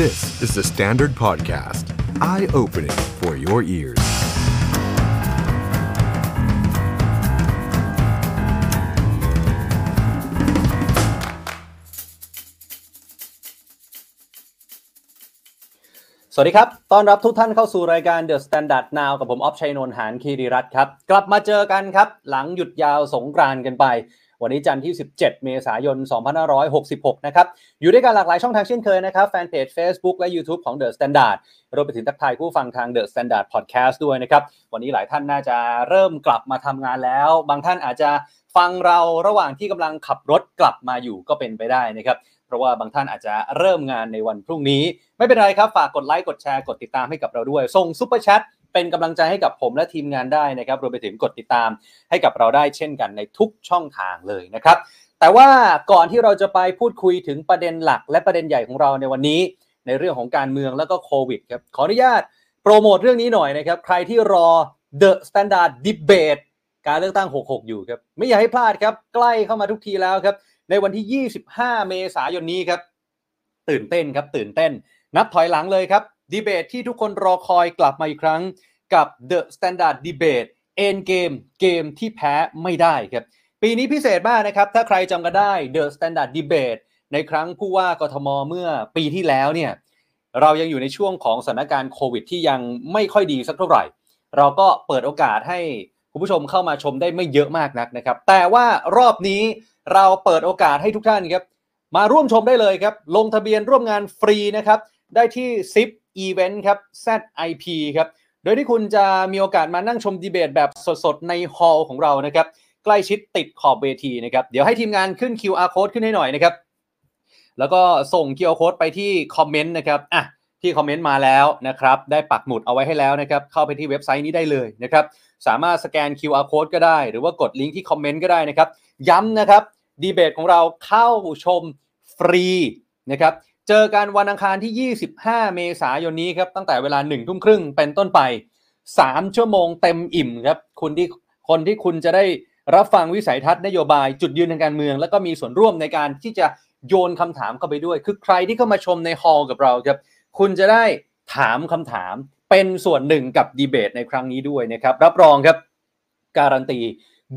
This is the Standard Podcast. Eye-opening for your ears. สวัสดีครับ ต้อนรับทุกท่านเข้าสู่รายการ The Standard Now กับผม ออฟชัยนนท์หานคีรีรัตน์ครับ กลับมาเจอกันครับ หลังหยุดยาวสงกรานต์กันไป วันนี้จันทร์ที่ 17 เมษายน 2566 นะครับ อยู่ด้วยกันหลากหลายช่องทางเช่นเคยนะครับ แฟนเพจ Facebook และ YouTube ของ The Standard รวมไปถึงทักทายผู้ฟังทาง The Standard Podcast ด้วยนะครับ วันนี้หลายท่านน่าจะเริ่มกลับมาทำงานแล้ว บางท่านอาจจะฟังเราระหว่างที่กำลังขับรถกลับมาอยู่ก็เป็นไปได้นะครับเพราะว่าบางท่านอาจจะเริ่มงานในวันพรุ่งนี้ ไม่เป็นไรครับ ฝากกดไลค์ กดแชร์ กดติดตามให้กับเราด้วย ส่ง Super Chat เป็นกำลังใจให้กับผมและทีมงานได้นะครับรวมไปถึงกดติดตามให้กับเราได้เช่นกันในทุกช่องทางเลยนะครับ แต่ว่าก่อนที่เราจะไปพูดคุยถึงประเด็นหลัก และประเด็นใหญ่ของเราในวันนี้ ในเรื่องของการเมืองแล้วก็โควิดครับขออนุญาตโปรโมทเรื่องนี้หน่อยนะครับ ใครที่รอ The Standard Debate การเลือกตั้ง 66 อยู่ครับ ไม่อยากให้พลาดครับ ใกล้เข้ามาทุกทีแล้วครับ ในวันที่ 25 เมษายนนี้ครับ ตื่นเต้นครับ ตื่นเต้น นับถอยหลังเลยครับ ดีเบตที่ทุกคนรอคอยกลับมาอีกครั้งกับ The Standard Debate End Game เกมที่แพ้ไม่ได้ครับ ปีนี้พิเศษมากนะครับ ถ้าใครจำกันได้ The Standard Debate ในครั้งผู้ว่ากทมเมื่อปีที่แล้วเนี่ยเรายังอยู่ในช่วงของสถานการณ์โควิด ที่ยังไม่ค่อยดีสักเท่าไหร่ เราก็เปิดโอกาสให้คุณผู้ชมเข้ามาชมได้ไม่เยอะมากนักนะครับ แต่ว่ารอบนี้เราเปิดโอกาสให้ทุกท่านครับ มาร่วมชมได้เลยครับ ลงทะเบียนร่วมงานฟรีนะครับ ได้ที่ ZIP Event ครับ ZIP ครับ โดยที่คุณจะมีโอกาสมานั่งชมดีเบตแบบสดๆ ในฮอลล์ของเรานะครับ ใกล้ชิดติดขอบเวทีนะครับ เดี๋ยวให้ทีมงานขึ้น QR code ขึ้นให้หน่อยนะครับ แล้วก็ส่ง QR code ไปที่คอมเมนต์นะครับอะที่คอมเมนต์มาแล้วนะครับ ได้ปักหมุดเอาไว้ให้แล้วนะครับ เข้าไปที่เว็บไซต์นี้ได้เลยนะครับ สามารถสแกน QR code ก็ได้ หรือว่ากดลิงก์ที่คอมเมนต์ก็ได้นะครับ ย้ำนะครับดีเบตของเราเข้าชมฟรีนะครับ เจอกันวันอังคารที่ 25 เมษายนนี้ครับตั้งแต่เวลา1ทุ่มครึ่งเป็นต้นไป 3 ชั่วโมงเต็มอิ่มครับคุณที่คนที่คุณจะได้รับฟังวิสัยทัศน์นโยบายจุดยืนทางการเมือง แล้วก็มีส่วนร่วมในการที่จะโยนคำถามเข้าไปด้วย คือใครที่เข้ามาชมในฮอลล์กับเราครับคุณจะได้ถามคำถามเป็นส่วนหนึ่งกับดีเบตในครั้งนี้ด้วยนะครับรับรองครับการันตี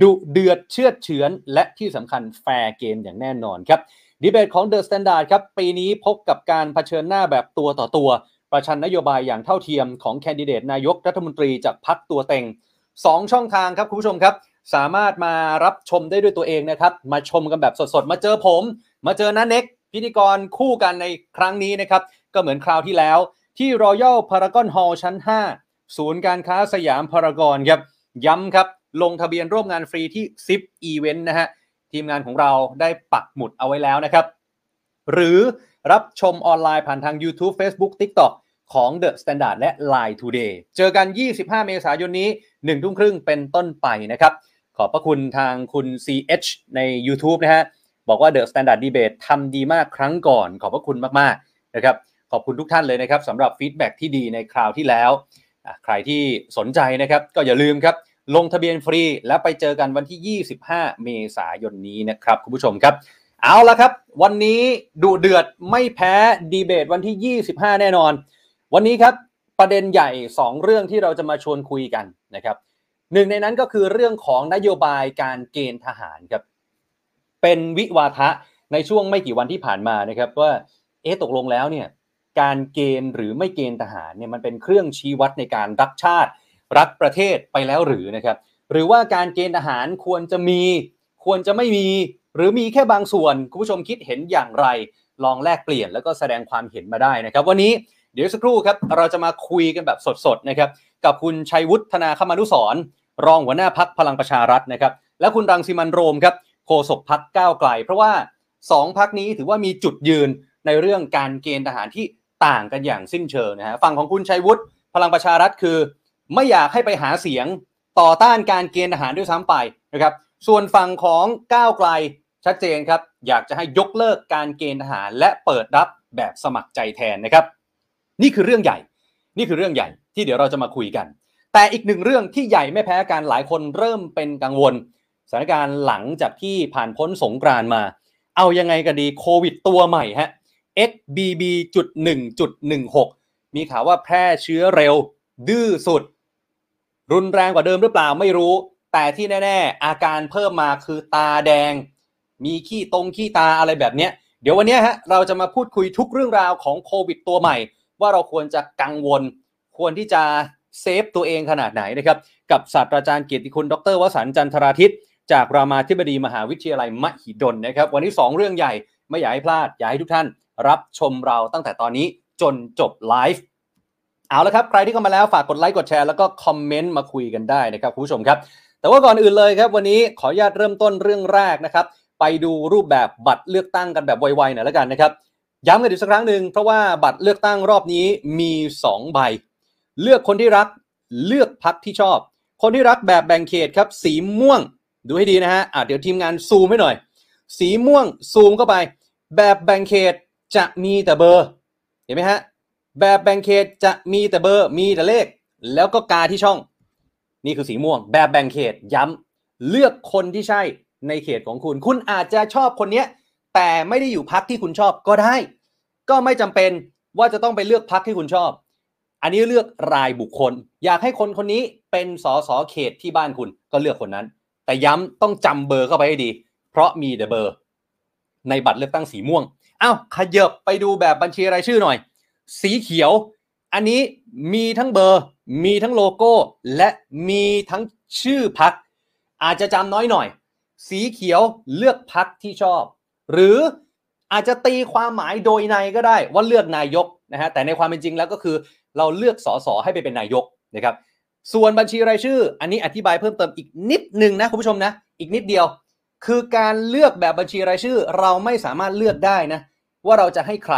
ดุเดือดเชือดเฉือน และที่สำคัญ fair game อย่างแน่นอนครับ ดีเบตของ The Standard ครับ ปีนี้พบกับการเผชิญหน้าแบบตัวต่อตัว ประชันนโยบายอย่างเท่าเทียมของแคนดิเดตนายกรัฐมนตรีจากพรรคตัวเต็ง 2 ช่องทางครับคุณผู้ชมครับ สามารถมารับชมได้ด้วยตัวเองนะครับ มาชมกันแบบสดๆ มาเจอผม มาเจอน้าเน็ก พิธีกรคู่กันในครั้งนี้นะครับ ก็เหมือนคราวที่แล้ว ที่ Royal Paragon Hall ชั้น 5 ศูนย์การค้าสยามพารากอนครับย้ำครับลงทะเบียนร่วมงานฟรีที่ ZIP Event นะฮะ ทีมงานของเราได้ปักหมุดเอาไว้แล้วนะครับ หรือรับชมออนไลน์ผ่านทาง YouTube Facebook TikTok ของ The Standard และ Line Today เจอกัน 25 เมษายนนี้1ทุ่มครึ่งเป็นต้นไปนะครับ ขอบพระคุณทางคุณ CH ใน YouTube นะฮะ บอกว่า The Standard Debate ทำดีมากครั้งก่อน ขอบพระคุณมากๆนะครับ ขอบคุณทุกท่านเลยนะครับสำหรับฟีดแบ็ที่ดีในคราวที่แล้ว ใครที่สนใจนะครับก็อย่าลืมครับ ลงทะเบียนฟรี แล้วไปเจอกันวันที่ 25 เมษายนนี้นะครับ คุณผู้ชมครับ เอาละครับ วันนี้ดุเดือดไม่แพ้ดีเบตวันที่ 25 แน่นอน วันนี้ครับประเด็นใหญ่ 2 เรื่องที่เราจะมาชวนคุยกันนะครับหนึ่งในนั้นก็คือเรื่องของนโยบายการเกณฑ์ทหารครับเป็นวิวาทะในช่วงไม่กี่วันที่ผ่านมานะครับว่าเอ๊ะตกลงแล้วเนี่ยการเกณฑ์หรือไม่เกณฑ์ทหารเนี่ยมันเป็นเครื่องชี้วัดในการรักชาติ รักประเทศไปแล้วหรือนะครับ หรือว่าการเกณฑ์ทหารควรจะมี ควรจะไม่มี หรือมีแค่บางส่วน คุณผู้ชมคิดเห็นอย่างไร ลองแลกเปลี่ยนแล้วก็แสดงความเห็นมาได้นะครับ วันนี้เดี๋ยวสักครู่ครับ เราจะมาคุยกันแบบสดๆนะครับ กับคุณชัยวุฒนาคมานุสรรองหัวหน้าพักพลังประชารัฐนะครับ และคุณรังสิมันโรมครับโฆษกพักก้าวไกล เพราะว่าสองพักนี้ถือว่ามีจุดยืนในเรื่องการเกณฑ์ทหารที่ต่างกันอย่างสิ้นเชิงนะฮะฝั่งของคุณชัยวุฒิพลังประชารัฐคือ ไม่อยากให้ไปหาเสียงต่อต้านการเกณฑ์ทหารด้วยซ้ำไปนะครับ ส่วนฝั่งของก้าวไกลชัดเจนครับ อยากจะให้ยกเลิกการเกณฑ์ทหาร และเปิดรับแบบสมัครใจแทนนะครับ นี่คือเรื่องใหญ่ นี่คือเรื่องใหญ่ที่เดี๋ยวเราจะมาคุยกัน แต่อีกหนึ่งเรื่องที่ใหญ่ไม่แพ้กันหลายคนเริ่มเป็นกังวลสถานการณ์หลังจากที่ผ่านพ้นสงกรานมา เอายังไงกันดีโควิดตัวใหม่ฮะ XBB.1.16 มีข่าวว่าแพร่เชื้อเร็ว ดื้อสุด รุนแรงกว่าเดิมหรือเปล่าไม่รู้ แต่ที่แน่ ๆ อาการเพิ่มมาคือตาแดง มีขี้ตรงขี้ตาอะไรแบบเนี้ยเดี๋ยววันนี้ฮะเราจะมาพูดคุยทุกเรื่องราวของโควิดตัวใหม่ ว่าเราควรจะกังวล ควรที่จะ save ตัวเองขนาดไหนนะครับกับศาสตราจารย์เกียรติคุณดร.วสันต์ จันทราทิตย์จากรามาธิบดีมหาวิทยาลัยมหิดลนะครับ วันนี้ 2 เรื่องใหญ่ไม่อยากให้พลาด อยากให้ทุกท่าน รับชมเราตั้งแต่ตอนนี้จนจบไลฟ์ เอาละครับ ใครที่เข้ามาแล้วฝากกดไลค์กดแชร์แล้วก็คอมเมนต์มาคุยกันได้นะครับคุณผู้ชมครับ แต่ว่าก่อนอื่นเลยครับ วันนี้ขออนุญาตเริ่มต้นเรื่องแรกนะครับ ไปดูรูปแบบบัตรเลือกตั้งกันแบบไวๆหน่อยแล้วกันนะครับย้ำกันอีกสักครั้งหนึ่งเพราะว่าบัตรเลือกตั้งรอบนี้มี 2 ใบ เลือกคนที่รักเลือกพักที่ชอบ คนที่รักแบบแบ่งเขตครับ สีม่วงดูให้ดีนะฮะอะเดี๋ยวทีมงานซูมให้หน่อย สีม่วงซูมเข้าไป แบบแบ่งเขตจะมีแต่เบอร์ เห็นไหมฮะ แบบแบ่งเขตจะมีแต่เบอร์มีแต่เลข แล้วก็กาที่ช่อง นี่คือสีม่วง แบบแบ่งเขตย้ำเลือกคนที่ใช่ในเขตของคุณ คุณอาจจะชอบคนเนี้ยแต่ไม่ได้อยู่พักที่คุณชอบก็ได้ ก็ไม่จำเป็นว่าจะต้องไปเลือกพักที่คุณชอบ อันนี้เลือกรายบุคคล อยากให้คนคนนี้เป็นสสเขตที่บ้านคุณก็เลือกคนนั้น แต่ย้ำต้องจำเบอร์เข้าไปให้ดี เพราะมีแต่เบอร์ ในบัตรเลือกตั้งสีม่วงอ้าวขยับไปดูแบบบัญชีรายชื่อหน่อย สีเขียว อันนี้มีทั้งเบอร์ มีทั้งโลโก้ และมีทั้งชื่อพัก อาจจะจำน้อยหน่อย สีเขียวเลือกพักที่ชอบ หรืออาจจะตีความหมายโดยในก็ได้ว่าเลือกนายกนะฮะแต่ในความเป็นจริงแล้วก็คือ เราเลือกสสให้ไปเป็นนายกนะครับส่วนบัญชีรายชื่อ อันนี้อธิบายเพิ่มเติมอีกนิดหนึ่งนะคุณผู้ชมนะ อีกนิดเดียว คือการเลือกแบบบัญชีรายชื่อ เราไม่สามารถเลือกได้นะ ว่าเราจะให้ใคร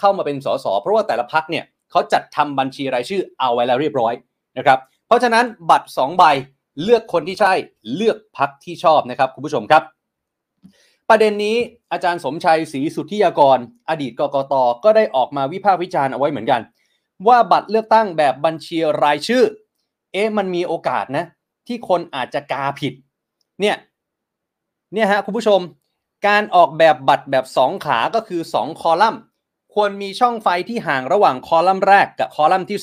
เข้ามาเป็นสสเพราะว่าแต่ละพักเนี่ยเขาจัดทำบัญชีรายชื่อเอาไว้แล้วเรียบร้อยนะครับเพราะฉะนั้นบัตร 2 ใบเลือกคนที่ใช่เลือกพักที่ชอบนะครับคุณผู้ชมครับ ประเด็นนี้อาจารย์สมชัยศรีสุทธิยากร อดีตกกตก็ได้ออกมาวิพากษ์วิจารณ์เอาไว้เหมือนกัน ว่าบัตรเลือกตั้งแบบบัญชีรายชื่อ เอ๊ะมันมีโอกาสนะที่คนอาจจะกาผิดเนี่ยเนี่ยฮะคุณผู้ชม การออกแบบบัตรแบบ 2 ขาก็คือ 2 คอลัมน์ ควรมีช่องไฟที่ห่างระหว่างคอลัมน์แรกกับคอลัมน์ที่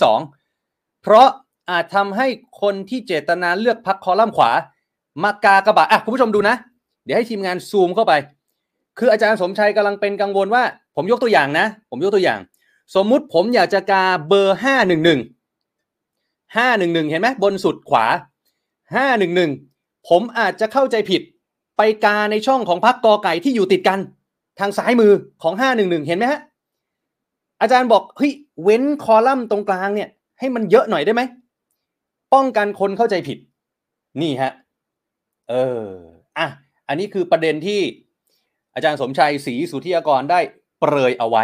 2 เพราะอาจทำให้คนที่เจตนาเลือกพักคอลัมน์ขวามากากระบะอะคุณผู้ชมดูนะ เดี๋ยวให้ทีมงานซูมเข้าไป คืออาจารย์สมชัยกำลังเป็นกังวลว่า ผมยกตัวอย่างนะ ผมยกตัวอย่าง สมมุติผมอยากจะกาเบอร์ห้าหนึ่งหนึ่งห้าหนึ่งหนึ่งเห็นไหมบนสุดขวาห้าหนึ่งหนึ่งผมอาจจะเข้าใจผิดไปกาในช่องของพักกอไก่ที่อยู่ติดกัน ทางซ้ายมือของห้าหนึ่งหนึ่งเห็นไหมฮะ อาจารย์บอกเฮ้ยเว้นคอลัมน์ตรงกลางเนี่ย ให้มันเยอะหน่อยได้ไหมป้องกันคนเข้าใจผิด นี่ฮะเอออะอันนี้คือประเด็นที่อาจารย์สมชัยศรีสุธิยากรได้เปรยเอาไว้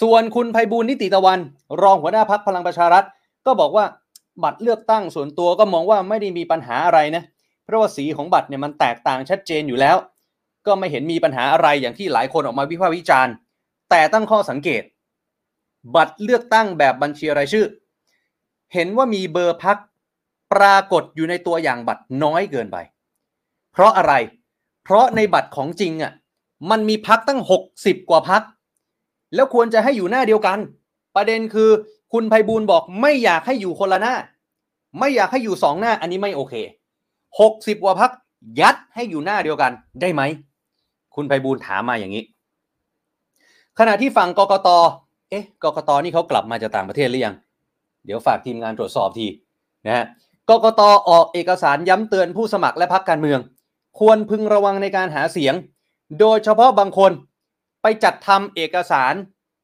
ส่วนคุณไพบูลนิติตะวัน รองหัวหน้าพักพลังประชารัฐ ก็บอกว่าบัตรเลือกตั้งส่วนตัวก็มองว่าไม่ได้มีปัญหาอะไรนะเพราะว่าสีของบัตรเนี่ยมันแตกต่างชัดเจนอยู่แล้ว ก็ไม่เห็นมีปัญหาอะไรอย่างที่หลายคนออกมาวิพากษ์วิจารณ์ แต่ตั้งข้อสังเกต บัตรเลือกตั้งแบบบัญชีรายชื่อ เห็นว่ามีเบอร์พักปรากฏอยู่ในตัวอย่างบัตรน้อยเกินไป เพราะอะไร เพราะในบัตรของจริงอะมันมีพักตั้ง 60 กว่าพัก แล้วควรจะให้อยู่หน้าเดียวกัน ประเด็นคือคุณไพบูลบอกไม่อยากให้อยู่คนละหน้า ไม่อยากให้อยู่สองหน้า อันนี้ไม่โอเค 60 กว่าพักยัดให้อยู่หน้าเดียวกันได้ไหม คุณไพบูลถามมาอย่างนี้ ขณะที่ฝั่งกกต เอ๊ะกกตนี่เขากลับมาจากต่างประเทศหรือยัง เดี๋ยวฝากทีมงานตรวจสอบทีนะฮะกกตออกเอกสารย้ำเตือนผู้สมัครและพักการเมือง ควรพึงระวังในการหาเสียง โดยเฉพาะบางคนไปจัดทำเอกสาร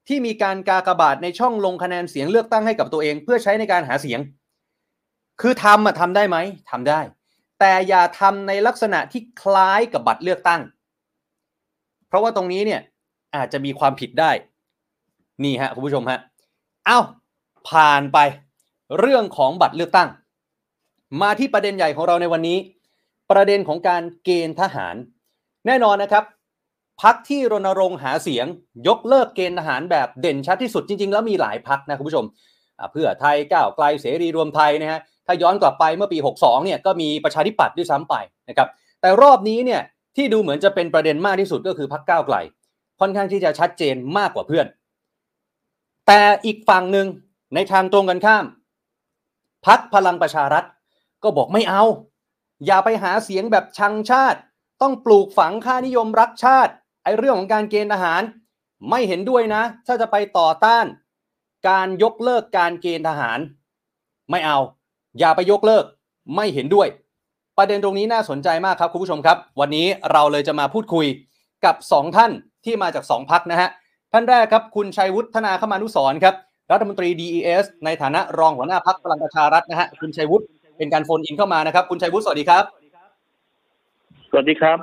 ที่มีการกากบาทในช่องลงคะแนนเสียงเลือกตั้งให้กับตัวเอง เพื่อใช้ในการหาเสียง คือทำอะทำได้ไหมทำได้ แต่อย่าทำในลักษณะที่คล้ายกับบัตรเลือกตั้ง เพราะว่าตรงนี้เนี่ยอาจจะมีความผิดได้ นี่ฮะคุณผู้ชมฮะเอ้าผ่านไปเรื่องของบัตรเลือกตั้ง มาที่ประเด็นใหญ่ของเราในวันนี้ ประเด็นของการเกณฑ์ทหาร แน่นอนนะครับพักที่รณรงค์หาเสียงยกเลิกเกณฑ์ทหารแบบเด่นชัดที่สุดจริง ๆ แล้วมีหลายพักนะคุณผู้ชมเพื่อไทยก้าวไกลเสรีรวมไทยนะฮะถ้าย้อนกลับไปเมื่อปี 62เนี่ยก็มีประชาธิปัตย์ด้วยซ้ำไปนะครับแต่รอบนี้เนี่ยที่ดูเหมือนจะเป็นประเด็นมากที่สุดก็คือพักก้าวไกล ค่อนข้างที่จะชัดเจนมากกว่าเพื่อน แต่อีกฝั่งหนึ่งในทางตรงกันข้าม พักพลังประชารัฐ ก็บอกไม่เอา อย่าไปหาเสียงแบบชังชาติ ต้องปลูกฝังค่านิยมรักชาติไอ้เรื่องของการเกณฑ์ทหาร ไม่เห็นด้วยนะ ถ้าจะไปต่อต้าน การยกเลิกการเกณฑ์ทหาร ไม่เอา อย่าไปยกเลิก ไม่เห็นด้วย ประเด็นตรงนี้น่าสนใจมากครับคุณผู้ชมครับ วันนี้เราเลยจะมาพูดคุยกับ 2 ท่านที่มาจาก 2พรรคนะฮะ ท่านแรกครับคุณชัยวุฒิ ธนาคมานุสรณ์ครับรัฐมนตรี DES ในฐานะรองหัวหน้าพรรคพลังประชารัฐนะฮะคุณชัยวุฒิเป็นการ phone in เข้ามานะครับ คุณชัยวุฒิสวัสดีครับ สวัสดีครับ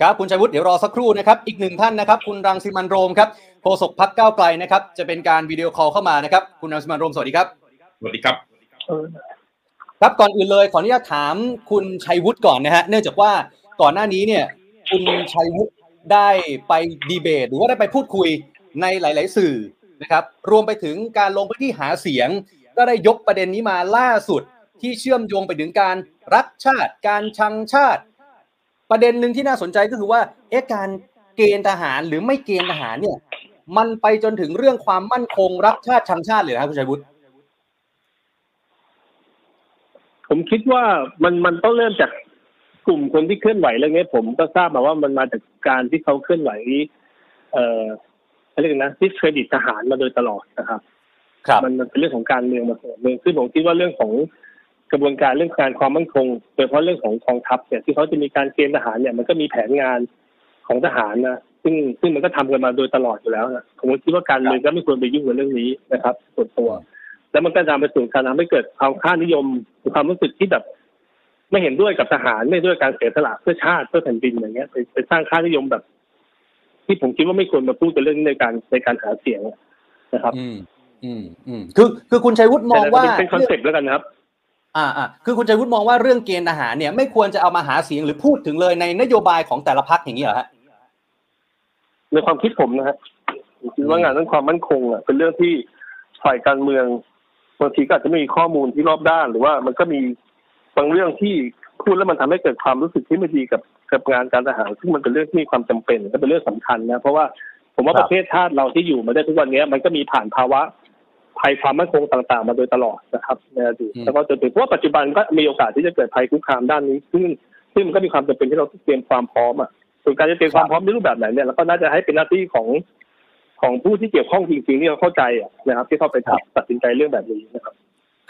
ครับคุณชัยวุฒิเดี๋ยวรอสักครู่นะครับอีกหนึ่งท่านนะครับ คุณรังสิมันต์ โรมครับโฆษกพรรคก้าวไกลนะครับ จะเป็นการ video call เข้ามานะครับ คุณรังสิมันต์ โรมสวัสดีครับสวัสดีครับ ครับก่อนอื่นเลยขออนุญาตถามคุณชัยวุฒิก่อนนะฮะเนื่องจากว่าก่อนหน้านี้เนี่ย คุณชัยวุฒิ ได้ไปดีเบต หรือว่าได้ไปพูดคุยในหลาย ๆ สื่อนะครับ รวมไปถึงการลงพื้นที่หาเสียง ก็ได้ยกประเด็นนี้มาล่าสุดที่เชื่อมโยงไปถึงการรักชาติ การชังชาติ ประเด็นหนึ่งที่น่าสนใจก็คือว่าเอ๊ะการเกณฑ์ทหารหรือไม่เกณฑ์ทหารเนี่ย มันไปจนถึงเรื่องความมั่นคงรักชาติชังชาติเลยนะครับคุณชัยวุฒิผมคิดว่ามันมันต้องเริ่มจาก กลุ่มคนที่เคลื่อนไหวเรื่องนี้ผมก็ทราบมาว่ามันมาจากการที่เขาเคลื่อนไหว เอ่อเขาเรียกนะดิสเครดิตทหารมาโดยตลอดนะครับ ครับมันมันเป็นเรื่องของการเมืองมาส่วนหนึ่งซึ่งผมคิดว่าเรื่องของกระบวนการเรื่องการความมั่นคงโดยเฉพาะเรื่องของกองทัพเนี่ยที่เขาจะมีการเกณฑ์ทหารเนี่ยมันก็มีแผนงานของทหารนะซึ่งซึ่งมันก็ทำกันมาโดยตลอดอยู่แล้วนะผมคิดว่าการเมืองก็ไม่ควรไปยุ่งกับเรื่องนี้นะครับส่วนตัว แล้วมันก็จะนำไปสู่การทำให้เกิดความค่านิยมหรือความรู้สึกที่แบบ ไม่เห็นด้วยกับทหารไม่ด้วยการเสียสละเพื่อชาติเพื่อแผ่นดินอย่างเงี้ยไปไปสร้างค่านิยมแบบ ที่ผมคิดว่าไม่ควรมาพูดกันเรื่องนี้ในการในการหาเสียงนะครับ อืม อืมอืมคือ คือคุณชัยวุฒิมองว่าแต่เป็น concept แล้วกันนะครับ อ่าอ่าคือคุณชัยวุฒิมองว่าเรื่องเกณฑ์ทหารเนี่ยไม่ควรจะเอามาหาเสียงหรือพูดถึงเลยในนโยบายของแต่ละพรรคอย่างนี้เหรอฮะในความคิดผมนะฮะผมคิดว่างานเรื่องความมั่นคงอะเป็นเรื่องที่ฝ่ายการเมืองบางทีก็อาจจะไม่มีข้อมูลที่รอบด้านหรือว่ามันก็มี บางเรื่องที่พูดแล้วมันทำให้เกิดความรู้สึกที่ไม่ดีกับกับงานการทหารซึ่งมันเป็นเรื่องที่มีความจำเป็นก็เป็นเรื่องสำคัญนะเพราะว่าผมว่าประเทศชาติเราที่อยู่มาได้ทุกวันนี้มันก็มีผ่านภาวะภัยความมั่นคงต่าง ๆ มาโดยตลอดนะครับในอดีตแล้วก็จนถึงเพราะว่าปัจจุบันก็มีโอกาสที่จะเกิดภัยคุกคามด้านนี้ ซึ่งซึ่งมันก็มีความจำเป็นที่เราต้องเตรียมความพร้อมอะส่วนการจะเตรียมความพร้อมในรูปแบบไหนเนี่ยเราก็น่าจะให้เป็นหน้าที่ของของผู้ที่เกี่ยวข้องจริงๆที่เขาเข้าใจอะนะครับที่เข้าไปตัดสินใจเรื่องแบบนี้นะครับ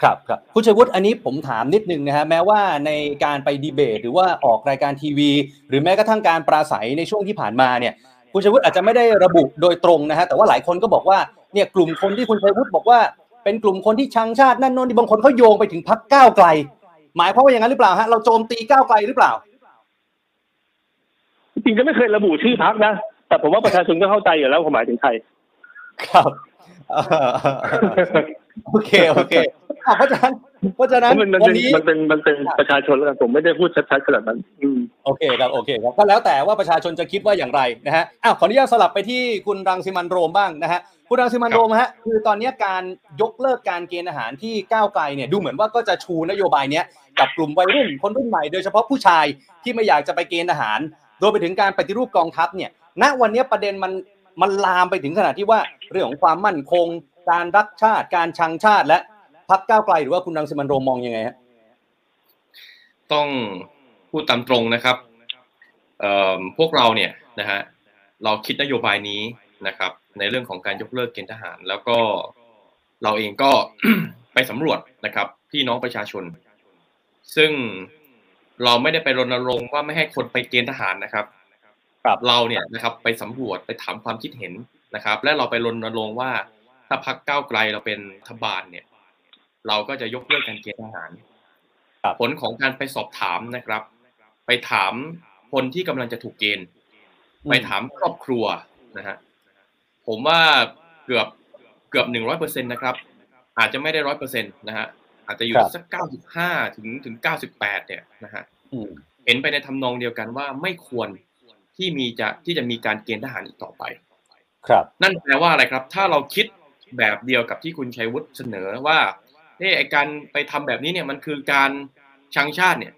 ครับครับคุณชัยวุฒิอันนี้ผมถามนิดนึงนะฮะแม้ว่าในการไปดีเบต หรือว่าออกรายการทีวี หรือแม้กระทั่งการปราศัยในช่วงที่ผ่านมาเนี่ยคุณชัยวุฒิอาจจะไม่ได้ระบุโดยตรงนะฮะแต่ว่าหลายคนก็บอกว่าเนี่ยกลุ่มคนที่คุณชัยวุฒิบอกว่าเป็นกลุ่มคนที่ชังชาตินั่นโน่นนี่บางคนเขาโยงไปถึงพักก้าวไกล หมายความว่าอย่างนั้นหรือเปล่าฮะเราโจมตีก้าวไกลหรือเปล่า จริงๆก็ไม่เคยระบุชื่อพักนะแต่ผมว่าประชาชนก็เข้าใจอยู่แล้วผมหมายถึงใครครับเอ่อ โอเคโอเคอะเพราะฉะนั้นเพราะฉะนั้นมันมันวันเป็นนี้มันเป็นมันเป็นประชาชนแล้วกันผมไม่ได้พูดชัดๆขนาดนั้นอืมโอเคครับโอเคครับก็แล้วแต่ว่าประชาชนจะคิดว่าอย่างไรนะฮะอ้าวขออนุญาตสลับไปที่คุณรังสิมันโรมบ้างนะฮะคุณรังสิมันโรมฮะคือตอนนี้การยกเลิกการเกณฑ์อาหารที่ก้าวไกลเนี่ยดูเหมือนว่าก็จะชูนโยบายเนี้ยกับกลุ่มวัยรุ่นคนรุ่นใหม่โดยเฉพาะผู้ชายที่ไม่อยากจะไปเกณฑ์อาหารรวมไปถึงการปฏิรูปกองทัพเนี่ยณวันนี้ประเด็นมัน มันลามไปถึงขนาดที่ว่าเรื่องของความมั่นคง การรักชาติการชังชาติ และพรรคก้าวไกลหรือว่าคุณรังสิมันโรมมองยังไงฮะต้องพูดตามตรงนะครับเอ่อพวกเราเนี่ยนะฮะเราคิดนโยบายนี้นะครับ ในเรื่องของการยกเลิกเกณฑ์ทหาร แล้วก็เราเองก็ไปสำรวจนะครับพี่น้องประชาชน ซึ่งเราไม่ได้ไปรณรงค์ว่าไม่ให้คนไปเกณฑ์ทหารนะครับ เราเนี่ยนะครับไปสำรวจไปถามความคิดเห็นนะครับ และเราไปรณรงค์ว่า ถ้าพักก้าวไกลเราเป็นรัฐบาลเนี่ย เราก็จะยกเลิกการเกณฑ์ทหารครับผลของการไปสอบถามนะครับ ไปถามคนที่กำลังจะถูกเกณฑ์ ไปถามครอบครัวนะฮะผมว่าเกือบเกือบหนึ่งร้อยเปอร์เซ็นตนะครับ อาจจะไม่ได้ร้อยเปอร์เซ็นต์นะฮะอาจจะอยู่ครับสักเก้าสิบห้าถึงถึงเก้าสิบแปดเนี่ยนะฮะอืมเห็นไปในทำนองเดียวกันว่าไม่ควร ที่มีจะที่จะมีการเกณฑ์ทหารอีกต่อไป ครับ นั่นแปลว่าอะไรครับ ถ้าเราคิดแบบเดียวกับที่คุณชัยวุฒิเสนอว่าเอ้ไอการไปทำแบบนี้เนี่ยมันคือการชังชาติเนี่ย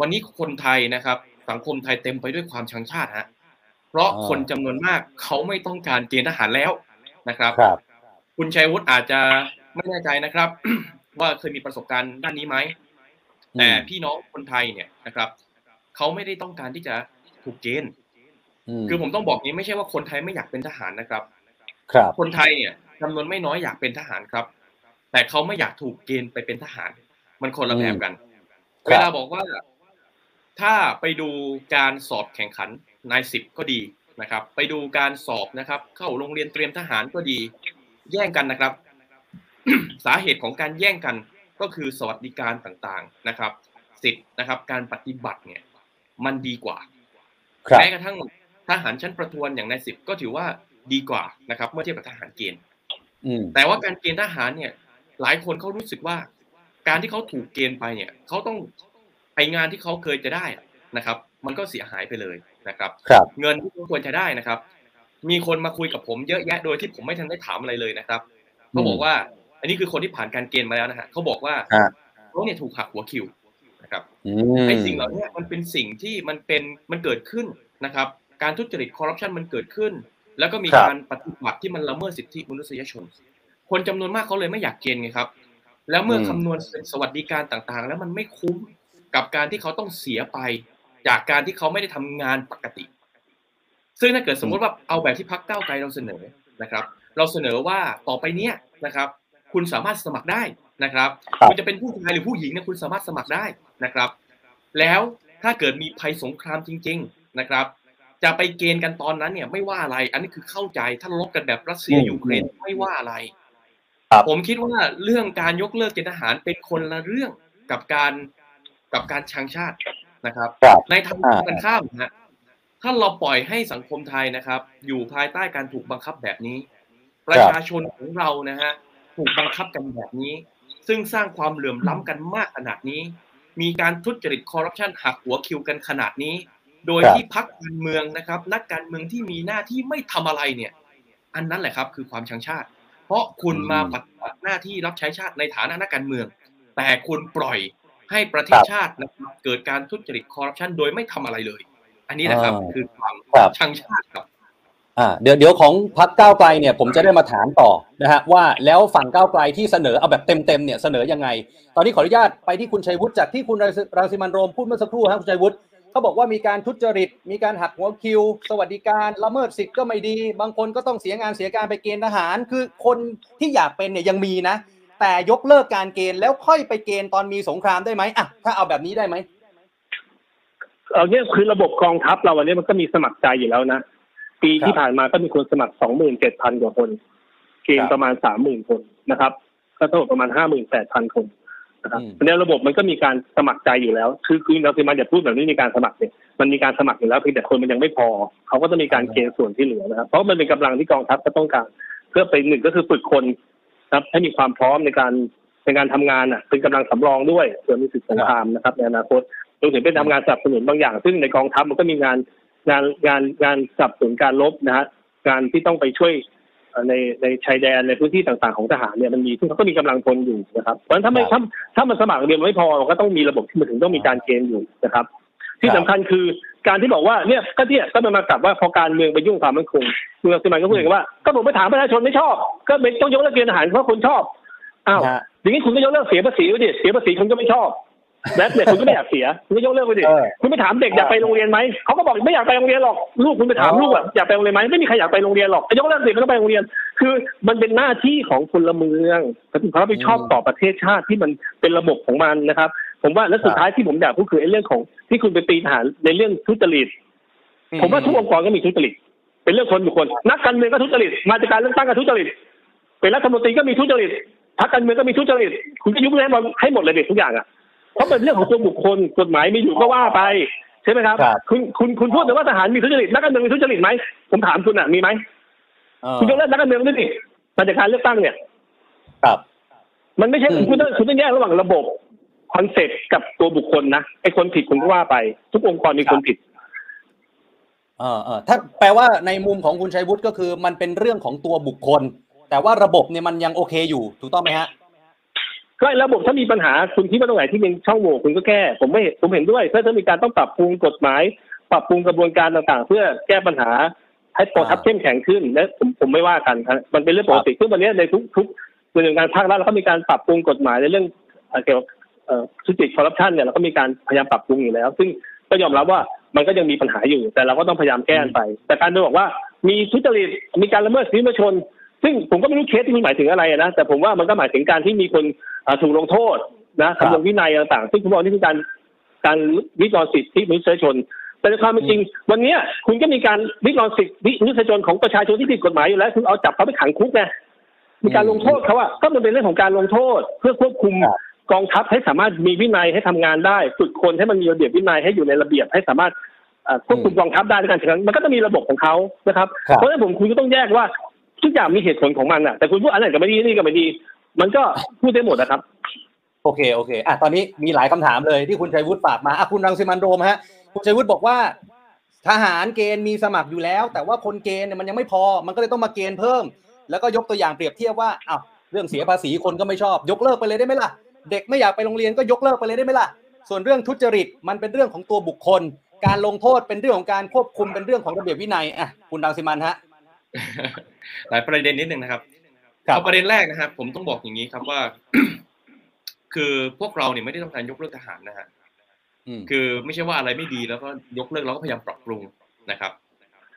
วันนี้คนไทยนะครับ สังคมไทยเต็มไปด้วยความชังชาติฮะเพราะอ่าคนจำนวนมากเขาไม่ต้องการเกณฑ์ทหารแล้วนะครับครับ คุณชัยวุฒิอาจจะไม่แน่ใจนะครับ ว่าเคยมีประสบการณ์ด้านนี้ไหมแต่พี่น้องคนไทยเนี่ยนะครับเขาไม่ได้ต้องการที่จะถูกเกณฑ์ม คือผมต้องบอกนี้ไม่ใช่ว่าคนไทยไม่อยากเป็นทหารนะครับ ครับ คนไทยเนี่ยจำนวนไม่น้อยอยากเป็นทหารครับ แต่เขาไม่อยากถูกเกณฑ์ไปเป็นทหาร มันคนละแบบกันครับเวลาบอกว่า ถ้าไปดูการสอบแข่งขันนายสิบก็ดีนะครับ ไปดูการสอบนะครับ เข้าโรงเรียนเตรียมทหารก็ดี แย่งกันนะครับ สาเหตุของการแย่งกันก็คือสวัสดิการต่างๆนะครับ สิทธิ์นะครับ การปฏิบัติเนี่ย มันดีกว่าครับแม้กระทั่ง ทหารชั้นประทวนอย่างนายสิบก็ถือว่าดีกว่านะครับ เมื่อเทียบกับทหารเกณฑ์อืมแต่ว่าการเกณฑ์ทหารเนี่ย หลายคนเขารู้สึกว่า การที่เขาถูกเกณฑ์ไปเนี่ยเขาต้องไองานที่เขาเคยจะได้นะครับ มันก็เสียหายไปเลยนะครับครับเงินที่เขาควรจะได้นะครับ มีคนมาคุยกับผมเยอะแยะโดยที่ผมไม่ทันได้ถามอะไรเลยนะครับเขาบอกว่า อันนี้คือคนที่ผ่านการเกณฑ์มาแล้วนะฮะเขาบอกว่าฮะเขาเนี่ยถูกหักหัวคิวนะครับอืมไอ้สิ่งเหล่านี้มันเป็นสิ่งที่มันเป็นมันเกิดขึ้นนะครับ การทุจริตคอร์รัปชันมันเกิดขึ้น แล้วก็มีครับการปฏิบัติที่มันละเมิดสิทธิมนุษยชน คนจำนวนมากเขาเลยไม่อยากเกณฑ์ไงครับ แล้วเมื่อคำนวณสวัสดิการต่างๆ แล้วมันไม่คุ้มกับการที่เขาต้องเสียไป จากการที่เขาไม่ได้ทำงานปกติ ซึ่งถ้าเกิดสมมติว่าเอาแบบที่พักเก้าวไกลเราเสนอนะครับ เราเสนอว่าต่อไปเนี้ยนะครับ คุณสามารถสมัครได้นะครับครับ คุณจะเป็นผู้ชายหรือผู้หญิงเนี่ยคุณสามารถสมัครได้นะครับ แล้วถ้าเกิดมีภัยสงครามจริง ๆ นะครับ จะไปเกณฑ์กันตอนนั้นเนี่ยไม่ว่าอะไร อันนี้คือเข้าใจถ้าลบกันแบบรัสเซียอืมยูเครนไม่ว่าอะไรครับผมคิดว่าเรื่องการยกเลิกเกณฑ์ทหารเป็นคนละเรื่องกับการกับการชังชาตินะครับครับในทางอ่ากันข้ามนะฮะถ้าเราปล่อยให้สังคมไทยนะครับ อยู่ภายใต้การถูกบังคับแบบนี้ ประชาชนของเรานะฮะถูกบังคับกันแบบนี้ ซึ่งสร้างความเหลื่อมล้ำกันมากขนาดนี้ มีการทุจริตคอร์รัปชันหักหัวคิวกันขนาดนี้ โดยครับที่พักการเมืองนะครับ นักการเมืองที่มีหน้าที่ไม่ทำอะไรเนี่ย อันนั้นแหละครับ คือความชังชาติ เพราะคุณมาปฏิบัติหน้าที่รับใช้ชาติในฐานะนักการเมือง แต่คุณปล่อยให้ประเทศชาตินะครับเกิดการทุจริตคอร์รัปชันโดยไม่ทำอะไรเลย อันนี้นะครับอ่าคือความครับชังชาติครับอ่าเดี๋ยวเดี๋ยวของพักก้าวไกลเนี่ยผมจะได้มาถามต่อนะฮะว่าแล้วฝั่งก้าวไกลที่เสนอเอาแบบเต็มๆเนี่ยเสนอยังไง ตอนนี้ขออนุญาตไปที่คุณชัยวุฒิจากที่คุณรังสิมันต์โรมพูดเมื่อสักครู่ครับคุณชัยวุฒิ เขาบอกว่ามีการทุจริต มีการหักหัวคิว สวัสดิการละเมิดสิทธิ์ก็ไม่ดี บางคนก็ต้องเสียงานเสียการไปเกณฑ์ทหาร คือคนที่อยากเป็นเนี่ยยังมีนะ แต่ยกเลิกการเกณฑ์แล้วค่อยไปเกณฑ์ตอนมีสงครามได้ไหมอะถ้าเอาแบบนี้ได้ไหมเอาเนี่ยคือระบบกองทัพเราวันนี้มันก็มีสมัครใจอยู่แล้วนะปีที่ผ่านมาก็มีคนสมัครสองหมื่นเจ็ดพันกว่าคน เกณฑ์ประมาณสามหมื่นคนนะครับ ก็ทั้งหมดประมาณห้าหมื่นแปดพันคน นะครับอืมในระบบมันก็มีการสมัครใจอยู่แล้ว คือคือเราคือมันอย่าพูดแบบนี้มีการสมัครเนี่ยมันมีการสมัครอยู่แล้วเพียงแต่คนมันยังไม่พอ เขาก็ต้องมีการเกณฑ์ส่วนที่เหลือนะครับเพราะมันเป็นกำลังที่กองทัพก็ต้องการเพื่อไปหนึ่งก็คือฝึกคนนะครับให้มีความพร้อมในการในการทำงานอะเป็นกำลังสำรองด้วยเผื่อมีศึกสงครามนะครับในอนาคตรวมถึงเป็นทำงานสนับสนุนบางอย่าง ซึ่งในกองทัพมันก็มีงานงานงานงานสนับสนุนการรบนะฮะการที่ต้องไปช่วยเอ่อ ในในชายแดนในพื้นที่ต่างๆของทหารเนี่ยมันมีซึ่งเขาก็มีกำลังพลอยู่นะครับเพราะฉะนั้นถ้าไม่ครัถ้าบถ้ามันสมัครเรียนไม่พอมันก็ต้องมีระบบที่มันถึงต้องมีการเกณฑ์อยู่นะครับ ที่ครับสำคัญคือการที่บอกว่าเนี่ยก็เนี่ยก็มันมากลับว่าพอการเมืองไปยุ่งความมั่นคงเมืองสมัยก็พูดอย่างว่าก็ผมไปถามประชาชนไม่ชอบ ก็ไม่ต้องยกเลิกเกณฑ์ทหารเพราะคนชอบอ้าวฮะอย่างนี้คุณก็ยกเลิกเสียภาษีไปดิเสียภาษีคุณก็ไม่ชอบ แบทเนี่ยคุณก็ไม่อยากเสียคุณก็ยกเลิกไปดิเออคุณไปถามเด็กอยากไปโรงเรียนไหมเขาก็บอกไม่อยากไปโรงเรียนหรอกลูกคุณไปถามอ๋อลูกอะอยากไปโรงเรียนไหมไม่มีใครอยากไปโรงเรียนหรอกยกเลิกสิไม่ต้องไปโรงเรียน คือมันเป็นหน้าที่ของพลเมืองเขารับผิดชอบต่อประเทศชาติที่มันเป็นระบบของมันนะครับ ผมว่าและสุดท้ายที่ผมอยากพูดคือไอ้เรื่องของที่คุณไปตีทหารในเรื่องทุจริตผมว่าทุกองค์กรก็มีทุจริตเป็นเรื่องคนบุคคลนักการเมืองก็ทุจริตมาจากการเลือกตั้งก็ทุจริตเป็นรัฐมนตรีก็มีทุจริตพรรคการเมืองก็มีทุจริตคุณก็ยุบให้หมดให้หมดเลยเด็กทุกอย่างอะ เพราะเป็นเรื่องของตัวบุคคลกฎหมายมีอยู่ก็ว่าไป ใช่ไหมครับครับ คุณคุณคุณพูดแต่ว่าทหารมีทุจริตนักการเมืองมีทุจริตไหมผมถามคุณอะมีไหมเออคุณยกเลิกนักการเมืองด้วยสิมาจากการเลือกตั้งเนี่ยครับ มันไม่ใช่อืมคุณต้องคุณต้องแยกระหว่างระบบ concept กับตัวบุคคลนะไอ้คนผิดคุณก็ว่าไป ทุกองค์กรมีคนผิดเออเออถ้าแปลว่าในมุมของคุณชัยวุฒิก็คือ มันเป็นเรื่องของตัวบุคคล แต่ว่าระบบเนี่ยมันยังโอเคอยู่ถูกต้องไหมฮะ ก็ระบบถ้ามีปัญหาคุณคิดว่าตรงไหนที่เป็นช่องโหว่คุณก็แก้ ผมไม่ผมเห็นด้วยถ้าถ้ามีการต้องปรับปรุงกฎหมาย ปรับปรุงกระบวนการต่างๆ เพื่อแก้ปัญหาให้กองทัพเข้มแข็งขึ้นและผมผมไม่ว่ากันครับมันเป็นเรื่องปกติซึ่งวันนี้ในทุกทุกหน่วยงานภาครัฐเราก็มีการปรับปรุงกฎหมายในเรื่องเอ่อเกี่ยวกับเอ่อทุจริตคอร์รัปชันเนี่ยเราก็มีการพยายามปรับปรุงอยู่แล้ว ซึ่งก็ยอมรับว่ามันก็ยังมีปัญหาอยู่ แต่เราก็ต้องพยายามแก้ไป แต่การไปบอกว่ามีทุจริตมีการละเมิดสิทธิมนุษยชน ซึ่งผมก็ไม่รู้เคสที่มันหมายถึงอะไรนะแต่ผมว่ามันก็หมายถึงการที่มีคนเอ่อ ถูกลงโทษนะครับคำลงวินัยต่างๆ ซึ่งผมบอกนี่คือการการริดรอนสิทธิมนุษยชน แต่ในความเป็นจริง วันเนี้ยคุณก็มีการริดรอนสิทธิมนุษยชนของประชาชนที่ผิดกฎหมายอยู่แล้วคือเอาจับเขาไปขังคุกไงมีการลงโทษเขาอะก็มันเป็นเรื่องของการลงโทษ เพื่อควบคุมครับกองทัพให้สามารถมีวินัยให้ทำงานได้ฝึกคนให้มันมีระเบียบวินัยให้อยู่ในระเบียบให้สามารถเอ่อควบคุมกองทัพได้ด้วยกันฉะนั้นมันก็ต้องมีระบบของเขานะครับครับ เพราะฉะนั้นผมคุณก็ต้องแยกว่าทุกอย่างมีเหตุผลของมันอะแต่คุณพูดอันไหนก็ไม่ดีนี่ก็ไม่ดี มันก็พูดได้หมดนะครับ โอเคโอเคอะตอนนี้มีหลายคำถามเลยที่คุณชัยวุฒิฝากมาอะคุณรังสิมันต์โรมฮะคุณชัยวุฒิบอกว่า ทหารเกณฑ์มีสมัครอยู่แล้ว แต่ว่าคนเกณฑ์เนี่ยมันยังไม่พอ มันก็เลยต้องมาเกณฑ์เพิ่ม แล้วก็ยกตัวอย่างเปรียบเทียบว่าอ้าวเรื่องเสียภาษีคนก็ไม่ชอบ ยกเลิกไปเลยได้ไหมล่ะ เด็กไม่อยากไปโรงเรียนก็ยกเลิกไปเลยได้ไหมล่ะ ส่วนเรื่องทุจริตมันเป็นเรื่องของตัวบุคคล การลงโทษเป็นเรื่องของการควบคุมเป็นเรื่องของระเบียบวินัยอะคุณรังสิมันต์ฮะหลายประเด็นนิดนึงนะครับครับ เอาประเด็นแรกนะครับผมต้องบอกอย่างนี้ครับว่า คือพวกเราเนี่ยไม่ได้ต้องการยกเลิกทหารนะฮะอืมคือไม่ใช่ว่าอะไรไม่ดีแล้วก็ยกเลิกเราก็พยายามปรับปรุงนะครับ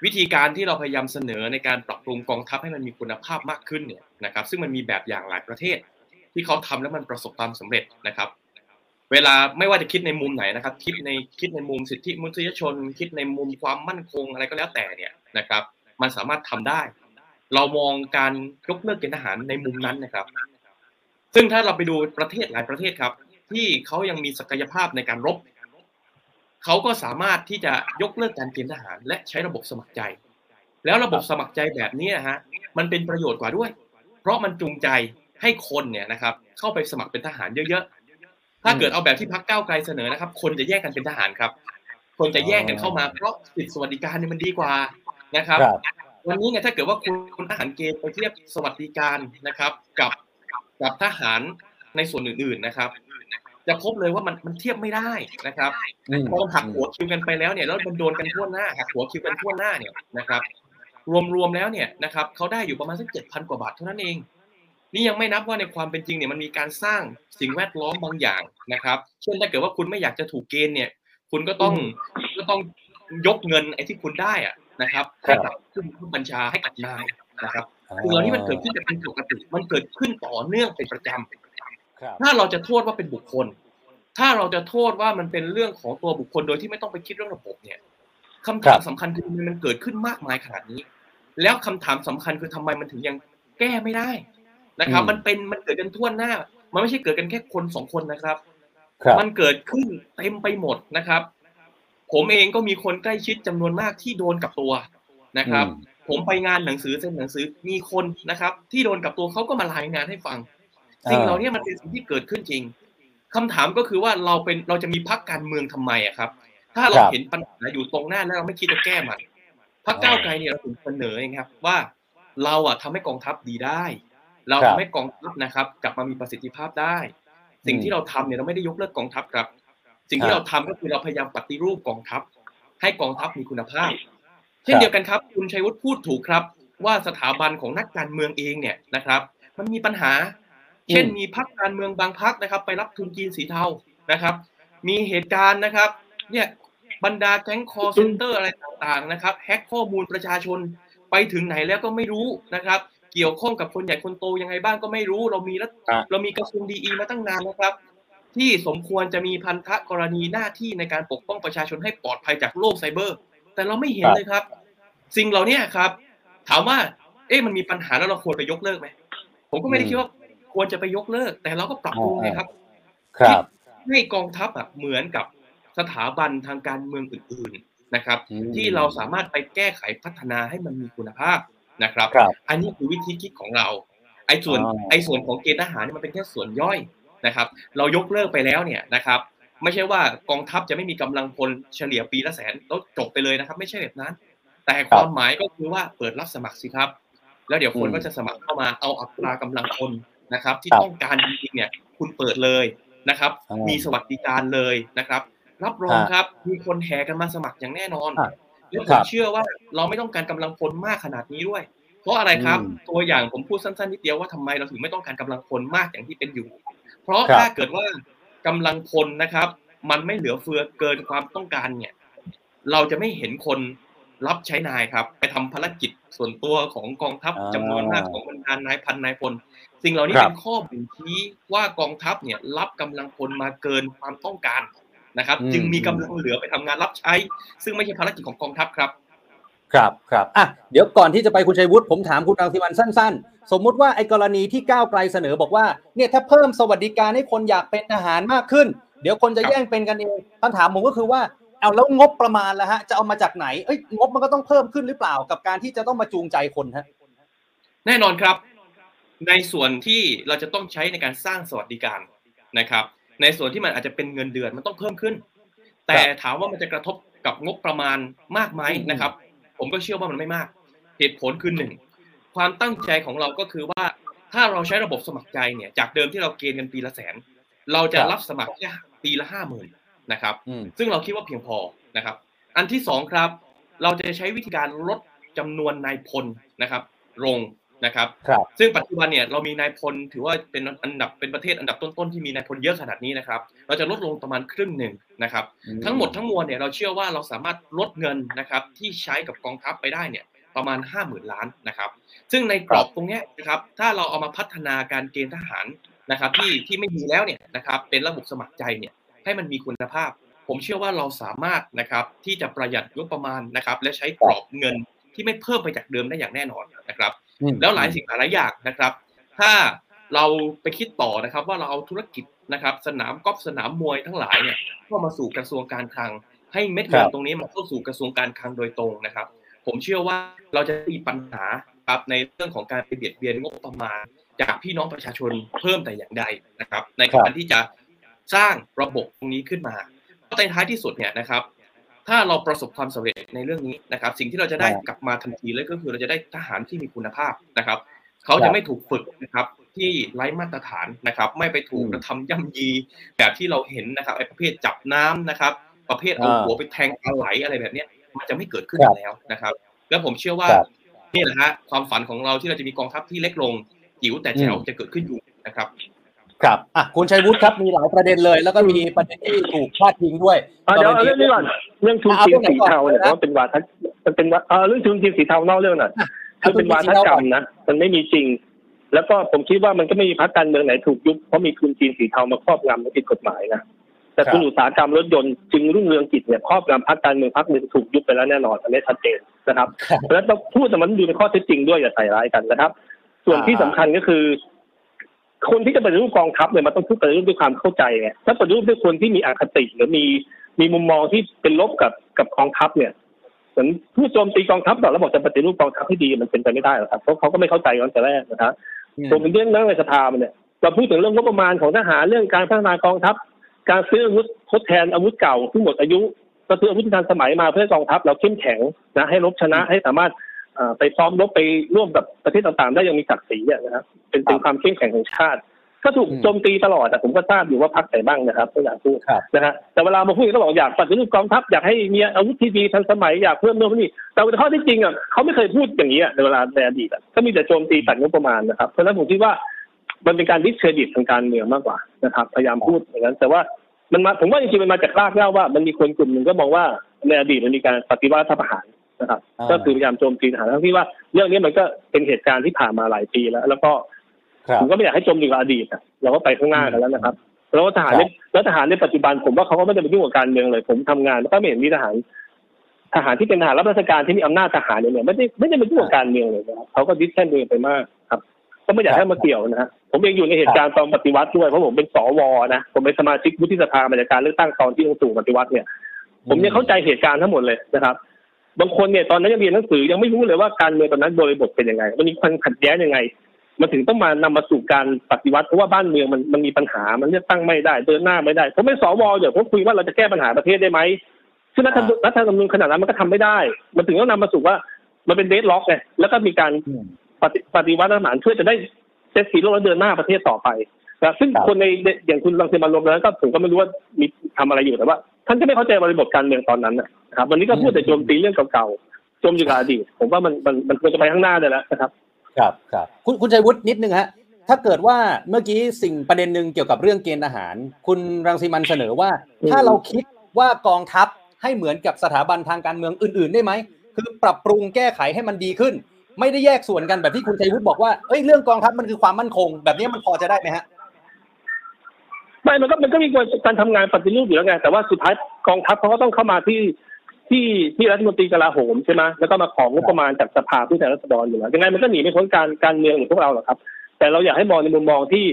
วิธีการที่เราพยายามเสนอในการปรับปรุงกองทัพให้มันมีคุณภาพมากขึ้นเนี่ยนะครับ ซึ่งมันมีแบบอย่างหลายประเทศ ที่เขาทำแล้วมันประสบความสำเร็จนะครับ เวลาไม่ว่าจะคิดในมุมไหนนะครับ คิดในคิดในมุมสิทธิมนุษยชน คิดในมุมความมั่นคงอะไรก็แล้วแต่เนี่ยนะครับ มันสามารถทำได้ เรามองการยกเลิกเกณฑ์ทหารในมุมนั้นนะครับ ซึ่งถ้าเราไปดูประเทศหลายประเทศครับ ที่เขายังมีศักยภาพในการรบเขาก็สามารถที่จะยกเลิกการเกณฑ์ทหาร และใช้ระบบสมัครใจ แล้วระบบสมัครใจแบบนี้นะฮะมันเป็นประโยชน์กว่าด้วย เพราะมันจูงใจให้คนเนี่ยนะครับ เข้าไปสมัครเป็นทหารเยอะๆ ถ้าเกิดเอาแบบที่พรรคก้าวไกลเสนอนะครับ คนจะแยกกันเป็นทหารครับ คนจะแยกกันเข้ามาเพราะสิทธิสวัสดิการเนี่ยมันดีกว่านะครับครับ วันนี้เนี่ยถ้าเกิดว่าคุณคุณทหารเกณฑ์ไปเทียบสวัสดิการนะครับ กับกับทหารในส่วนอื่น ๆนะครับ จะพบเลยว่ามันมันเทียบไม่ได้นะครับอืมพอมันหักหัวคิวกันไปแล้วเนี่ยแล้วมันโดนกันทั่วหน้าหักหัวคิวกันทั่วหน้าเนี่ยนะครับ รวมๆแล้วเนี่ยนะครับเขาได้อยู่ประมาณสักเจ็ดพันกว่าบาทเท่านั้นเองนี่ยังไม่นับว่าในความเป็นจริงเนี่ยมันมีการสร้างสิ่งแวดล้อมบางอย่างนะครับ เช่นถ้าเกิดว่าคุณไม่อยากจะถูกเกณฑ์เนี่ย คุณก็ต้องก็ต้องยกเงินไอ้ที่คุณได้อะ นะครับให้กับผู้บังคับบัญชาให้กับนายนะครับสิ่งเหล่านี้มันเกิดขึ้นจะเป็นปกติ มันเกิดขึ้นต่อเนื่องเป็นประจำครับถ้าเราจะโทษว่าเป็นบุคคล ถ้าเราจะโทษว่ามันเป็นเรื่องของตัวบุคคลโดยที่ไม่ต้องไปคิดเรื่องระบบเนี่ยคำถามสำคัญคือมันเกิดขึ้นมากมายขนาดนี้ แล้วคำถามสำคัญคือทำไมมันถึงยังแก้ไม่ได้นะครับอืมมันเป็นมันเกิดกันทั่วหน้า มันไม่ใช่เกิดกันแค่คนสองคนนะครับครับมันเกิดขึ้นเต็มไปหมดนะครับ ผมเองก็มีคนใกล้ชิดจำนวนมากที่โดนกับตัวนะครับอืมผมไปงานหนังสือเซ็นหนังสือมีคนนะครับ ที่โดนกับตัวเขาก็มารายงานให้ฟังสิ่งเหล่านี้มันเป็นสิ่งที่เกิดขึ้นจริงคำถามก็คือว่าเราเป็นเราจะมีพักการเมืองทำไมอะครับ ถ้าเราครับเห็นปัญหาอยู่ตรงหน้าแล้วเราไม่คิดจะแก้มันพักก้าวไกลเนี่ยเราถึงเสนอเองครับ ว่าเราอะทำให้กองทัพดีได้ เราครัทำบให้กองทัพนะครับ กลับมามีประสิทธิภาพได้ สิ่งที่เราทำเนี่ยเราไม่ได้ยกเลิกกองทัพครับ สิ่งที่ครับเราทำก็คือเราพยายามปฏิรูปกองทัพ ให้กองทัพมีคุณภาพ เช่นเดียวกันครับ คุณชัยวุฒิพูดถูกครับ ว่าสถาบันของนักการเมืองเองเนี่ยนะครับ มันมีปัญหา เช่นอืมมีพรรคการเมืองบางพรรคนะครับ ไปรับทุนจีนสีเทานะครับ มีเหตุการณ์นะครับ เนี่ยบรรดาแก๊งคอลเซ็นเตอร์อะไรต่างๆนะครับแฮ็กข้อมูลประชาชนไปถึงไหนแล้วก็ไม่รู้นะครับ เกี่ยวข้องกับคนใหญ่คนโตยังไงบ้างก็ไม่รู้ เรามีรัฐอะเรามีกระทรวง DE มาตั้งนานนะครับ ที่สมควรจะมีพันธกรณีหน้าที่ในการปกป้องประชาชนให้ปลอดภัยจากโลกไซเบอร์ แต่เราไม่เห็นครับเลยครับ สิ่งเหล่านี้ครับ ถามว่าเอ๊ะมันมีปัญหาแล้วเราควรไปยกเลิกไหมผมก็ไม่ได้คิดว่าควรจะไปยกเลิก แต่เราก็ปรับปรุงนะครับ ครับให้กองทัพอะเหมือนกับสถาบันทางการเมืองอื่น ๆนะครับอืมที่เราสามารถไปแก้ไขพัฒนาให้มันมีคุณภาพนะครับครับอันนี้คือวิธีคิดของเรา ไอ้ส่วนอ๋อไอ้ส่วนของเกณฑ์ทหารเนี่ยมันเป็นแค่ส่วนย่อย นะครับเรายกเลิกไปแล้วเนี่ยนะครับไม่ใช่ว่ากองทัพจะไม่มีกำลังพลเฉลี่ยปีละแสนแล้วจบไปเลยนะครับ ไม่ใช่แบบนั้น แต่ความหมายก็คือว่าเปิดรับสมัครสิครับ แล้วเดี๋ยวคนอืมก็จะสมัครเข้ามาเอาอัตรากำลังคนนะครับ ที่ครับต้องการจริงๆเนี่ยคุณเปิดเลยนะครับอ่ามีมีสวัสดิการเลยนะครับ รับรองครับมีคนแห่กันมาสมัครอย่างแน่นอนอะแล้วผครัมบเชื่อว่าเราไม่ต้องการกำลังพลมากขนาดนี้ด้วย เพราะอะไรครับอืมตัวอย่างผมพูดสั้นๆนิดเดียวว่าทำไมเราถึงไม่ต้องการกำลังพลมากอย่างที่เป็นอยู่ เพราะครับถ้าเกิดว่ากำลังพลนะครับ มันไม่เหลือเฟือเกินความต้องการเนี่ย เราจะไม่เห็นคนรับใช้นายครับ ไปทำภารกิจส่วนตัวของกองทัพอ่าจำนวนมากของบรรดานายพันนายพลสิ่งเหล่านี้ครับเป็นข้อบ่งชี้ว่ากองทัพเนี่ยรับกำลังพลมาเกินความต้องการนะครับอืมจึงมีกำลังเหลือไปทำงานรับใช้ ซึ่งไม่ใช่ภารกิจของกองทัพครับ ครับครับอะเดี๋ยวก่อนที่จะไปคุณชัยวุฒิผมถามคุณรังสิมันสั้น ๆ สมมุติว่าไอ้กรณีที่ก้าวไกลเสนอบอกว่าเนี่ยถ้าเพิ่มสวัสดิการให้คนอยากเป็นทหารมากขึ้น เดี๋ยวคนจะแย่งเป็นกันเองคำถามผมก็คือว่าเอาแล้วงบประมาณแล้วฮะจะเอามาจากไหนเอ้ยงบมันก็ต้องเพิ่มขึ้นหรือเปล่ากับการที่จะต้องมาจูงใจคนฮะแน่นอนครับ ในส่วนที่เราจะต้องใช้ในการสร้างสวัสดิการนะครับ ในส่วนที่มันอาจจะเป็นเงินเดือนมันต้องเพิ่มขึ้น แต่ถามว่ามันจะกระทบกับงบประมาณมากไหมอืมนะครับ ผมก็เชื่อว่ามันไม่มาก เหตุผลคือหนึ่งความตั้งใจของเราก็คือว่าถ้าเราใช้ระบบสมัครใจเนี่ย จากเดิมที่เราเกณฑ์กันปีละแสน เราจะรับสมัครแค่ปีละห้าหมื่นนะครับอืมซึ่งเราคิดว่าเพียงพอนะครับ อันที่สองครับ เราจะใช้วิธีการลดจำนวนนายพลนะครับลง นะครับครับ ซึ่งปัจจุบันเนี่ยเรามีนายพลถือว่าเป็นอันดับเป็นประเทศอันดับต้นๆที่มีนายพลเยอะขนาดนี้นะครับ เราจะลดลงประมาณครึ่งหนึ่งนะครับ ทั้งหมดทั้งมวลเนี่ยเราเชื่อว่าเราสามารถลดเงินนะครับที่ใช้กับกองทัพไปได้เนี่ยประมาณ 5 0,000 ล้านนะครับ ซึ่งในกรอบตรงเนี้ยนะครับถ้าเราเอามาพัฒนาการเกณฑ์ทหารนะครับที่ที่ไม่มีแล้วเนี่ยนะครับเป็นระบบสมัครใจเนี่ยให้มันมีคุณภาพ ผมเชื่อว่าเราสามารถนะครับที่จะประหยัดงบประมาณนะครับและใช้กรอบเงินที่ไม่เพิ่มไปจากเดิมได้อย่างแน่นอนนะครับอืม แล้วหลายสิ่งหลายอย่างนะครับ ถ้าเราไปคิดต่อนะครับ ว่าเราเอาธุรกิจนะครับ สนามกอล์ฟสนามมวยทั้งหลายเนี่ยเข้ามาสู่กระทรวงการคลัง ให้เม็ดเงิคนรับตรงนี้มาเข้าสู่กระทรวงการคลังโดยตรงนะครับ ผมเชื่อว่าเราจะมีปัญหาครับในเรื่องของการไปเบียดเบียนงบประมาณ จากพี่น้องประชาชนเพิ่มแต่อย่างใดนะครับ ในการที่จะสร้างระบบตรงนี้ขึ้นมาเพราะในท้ายที่สุดเนี่ยนะครับ ถ้าเราประสบความสำเร็จในเรื่องนี้นะครับ สิ่งที่เราจะได้ครับกลับมาทันทีเลยก็คือเราจะได้ทหารที่มีคุณภาพนะครับ เขาครัจะบไม่ถูกฝึกนะครับที่ไร้มาตรฐานนะครับ ไม่ไปถูกอืมกระทำย่ำยีแบบที่เราเห็นนะครับไอ้ประเภทจับน้ำนะครับ ประเภทเอาอ่าหัวไปแทงปลาไหลอะไรแบบเนี้ยมันจะไม่เกิดขึ้นครับแล้วนะครับ แล้วผมเชื่อว่าครับนี่แหละฮะความฝันของเราที่เราจะมีกองทัพที่เล็กลงจิ๋วแต่แจ๋วอืมจะเกิดขึ้นอยู่นะครับ ครับอะคุณชัยวุฒิครับมีหลายประเด็นเลย แล้วก็มีประเด็นที่ถูกพาดพิงด้วยอะเดี๋ยวเอาเรื่องนี้ก่อนเรื่องทุนจีนสีเทาเนี่ยเอาเรื่องไหนก่อนว่าเป็นวาทะมันเป็นวาเออเรื่องทุนจีนสีเทานอกเรื่องน่ะอะคือเป็นวาทกรรมนะมันไม่มีจริง แล้วก็ผมคิดว่ามันก็ไม่มีพรรคการเมืองไหนถูกยุบเพราะมีทุนจีนสีเทามาครอบงำและผิดกฎหมายนะแต่ครับทุนอุตสาหกรรมรถยนต์จึงรุ่งเรืองกิจเนี่ยครอบงำพรรคการเมืองพรรคหนึ่งถูกยุบไปแล้วแน่นอนอันนี้ชัดเจนนะครับครับเพราะฉะนั้นต้องพูดแต่มันอยู่ในข้อเท็จจริงด้วยอย่าใส่ร้ายกันนะครับ ส่วนที่สำคัญก็คือ คนที่จะปฏิรูปกองทัพเนี่ยมันต้องพูดปฏิรูปด้วยความเข้าใจไงถ้าปฏิรูปด้วยคนที่มีอคติหรือมีมีมุมมองที่เป็นลบกับกับกองทัพเนี่ยเหมือนผู้โจมตีกองทัพต่อแล้วบอกจะปฏิรูปกองทัพให้ดีมันเป็นไปไม่ได้หรอกครับเพราะเขาก็ไม่เข้าใจกันแต่แรกนะครับอืมผมเป็นเรื่องนั่งในสภามันเนี่ยเราพูดถึงเรื่องงบประมาณของทหารเรื่องการพัฒนากองทัพ การซื้ออาวุธทดแทนอาวุธเก่าที่หมดอายุก็ซื้ออาวุธที่ทันสมัยมาเพื่อให้กองทัพเราเข้มแข็งนะให้รบชนะให้สามารถเอ่อ ไปซ้อมรบไปร่วมกับประเทศต่างๆ ได้อยังมีศักดิ์ศรีอะนะครับเป็นเป็นความเข้มแข็งของชาติ ก็ถูกอืมโจมตีตลอดแต่ผมก็ทราบอยู่ว่าพักไหนบ้างนะครับก็อยากพูดครับนะฮะแต่เวลามาพูดก็บอกอยากปฏิรูปกองทัพอยากให้มีอาวุธที่ดีทันสมัยอยากเพิ่มโน่นนี่แต่ข้อที่จริงอะเขาไม่เคยพูดอย่างนี้อะในเวลาในอดีตอะก็มีแต่โจมตีตัดงบประมาณนะครับเพราะฉะนั้นผมคิดว่ามันเป็นการดิสเครดิตทางการเมืองมากกว่านะครับ พยายามพูดอย่างนั้น แต่ว่ามันมาผมว่าจริงๆมันมาจากรากเหง้าว่ามันมีคนกลุ่มหนึ่งก็มองว่าในอดีตมันมีการปฏิวัติรัฐประหาร นะครับอ่าก็คือพยายามโจมตีทหารทั้งที่ว่าเรื่องนี้มันก็เป็นเหตุการณ์ที่ผ่านมาหลายปีแล้ว แล้วก็ครับผมก็ไม่อยากให้จมอยู่กับอดีตอะเราก็ไปข้างหน้ากันแล้วนะครับแล้วทหารครับในแล้วทหารในปัจจุบันผมว่าเขาก็ไม่ได้ไปยุ่งกับการเมืองเลย ผมทำงานแล้วก็ไม่เห็นมีทหาร ทหารที่เป็นทหารรับราชการที่มีอำนาจทหารเนี่ยไม่ได้ไม่ได้ไปยุ่งกับการเมืองเลยนะครับเขาก็ดิสแทนตัวเองไปมากครับ ก็ไม่อยากให้มาเกี่ยวนะฮะผมเองอยู่ในเหตุการณ์ตอนปฏิวัติด้วยเพราะผมเป็นสวนะผมเป็นสมาชิกวุฒิสภามาจากการเลือกตั้งตอนที่ลงสู่ปฏิวัติเนี่ย ผมยังเข้าใจเหตุการณ์ทั้งหมดเลยนะครับ บางคนเนี่ยตอนนั้นยังเรียนหนังสือยังไม่รู้เลยว่าการเมืองตอนนั้นโดยบทเป็นยังไง มันมีความขัดแย้งยังไง มันถึงต้องมานำมาสู่การปฏิวัติเพราะว่าบ้านเมืองมันมันมีปัญหามันเลือกตั้งไม่ได้เดินหน้าไม่ได้ผมเป็นสวเดี๋ยวผมคุยว่าเราจะแก้ปัญหาประเทศได้ไหมซึ่งรัฐธรรมนูญรัฐธรรมนูญขนาดนั้นมันก็ทำไม่ได้ มันถึงต้องนำมาสู่ว่ามันเป็นเดดล็อกไงแล้วก็มีการอืมปฏิปฏิวัติทหารเพื่อจะได้เซตสีโลกแล้วเดินหน้าประเทศต่อไปนะซึ่งครับคนในอย่างคุณรังสิมันต์รวมแล้วก็ผมก็ไม่รู้ว่ามีทำอะไรอยู่แต่ว่า ท่านก็ไม่เข้าใจบริบทการเมืองตอนนั้นนะ ครับ วันนี้ก็พูดแต่โจมตีเรื่องเก่าๆโจมอยู่กับอดีตผมว่ามันมันมันควรจะไปข้างหน้าได้แล้วนะครับ ครับครับคุณคุณชัยวุฒินิดนึงฮะถ้าเกิดว่าเมื่อกี้สิ่งประเด็นหนึ่งเกี่ยวกับเรื่องเกณฑ์ทหาร คุณรังสีมันเสนอว่า ถ้าเราคิดว่ากองทัพให้เหมือนกับสถาบันทางการเมืองอื่น ๆ ได้ไหมคือปรับปรุงแก้ไขให้มันดีขึ้น ไม่ได้แยกส่วนกันแบบที่คุณชัยวุฒิบอกว่าเอ้ยเรื่องกองทัพมันคือความมั่นคง แบบนี้มันพอจะได้ไหมฮะไม่มันก็มันก็มีการทำงานปฏิรูปอยู่แล้วไงแต่ว่าสุดท้ายกองทัพเขาก็ต้องเข้ามาที่ ที่ที่รัฐมนตรีกลาโหมใช่ไหมแล้วก็มาของงบประมาณจากสภาผู้แทนราษฎรอยู่แล้วยังไงมันก็หนีไม่พ้นการการเมืองของพวกเราหรอกครับ แต่เราอยากให้มองในมุมมองที่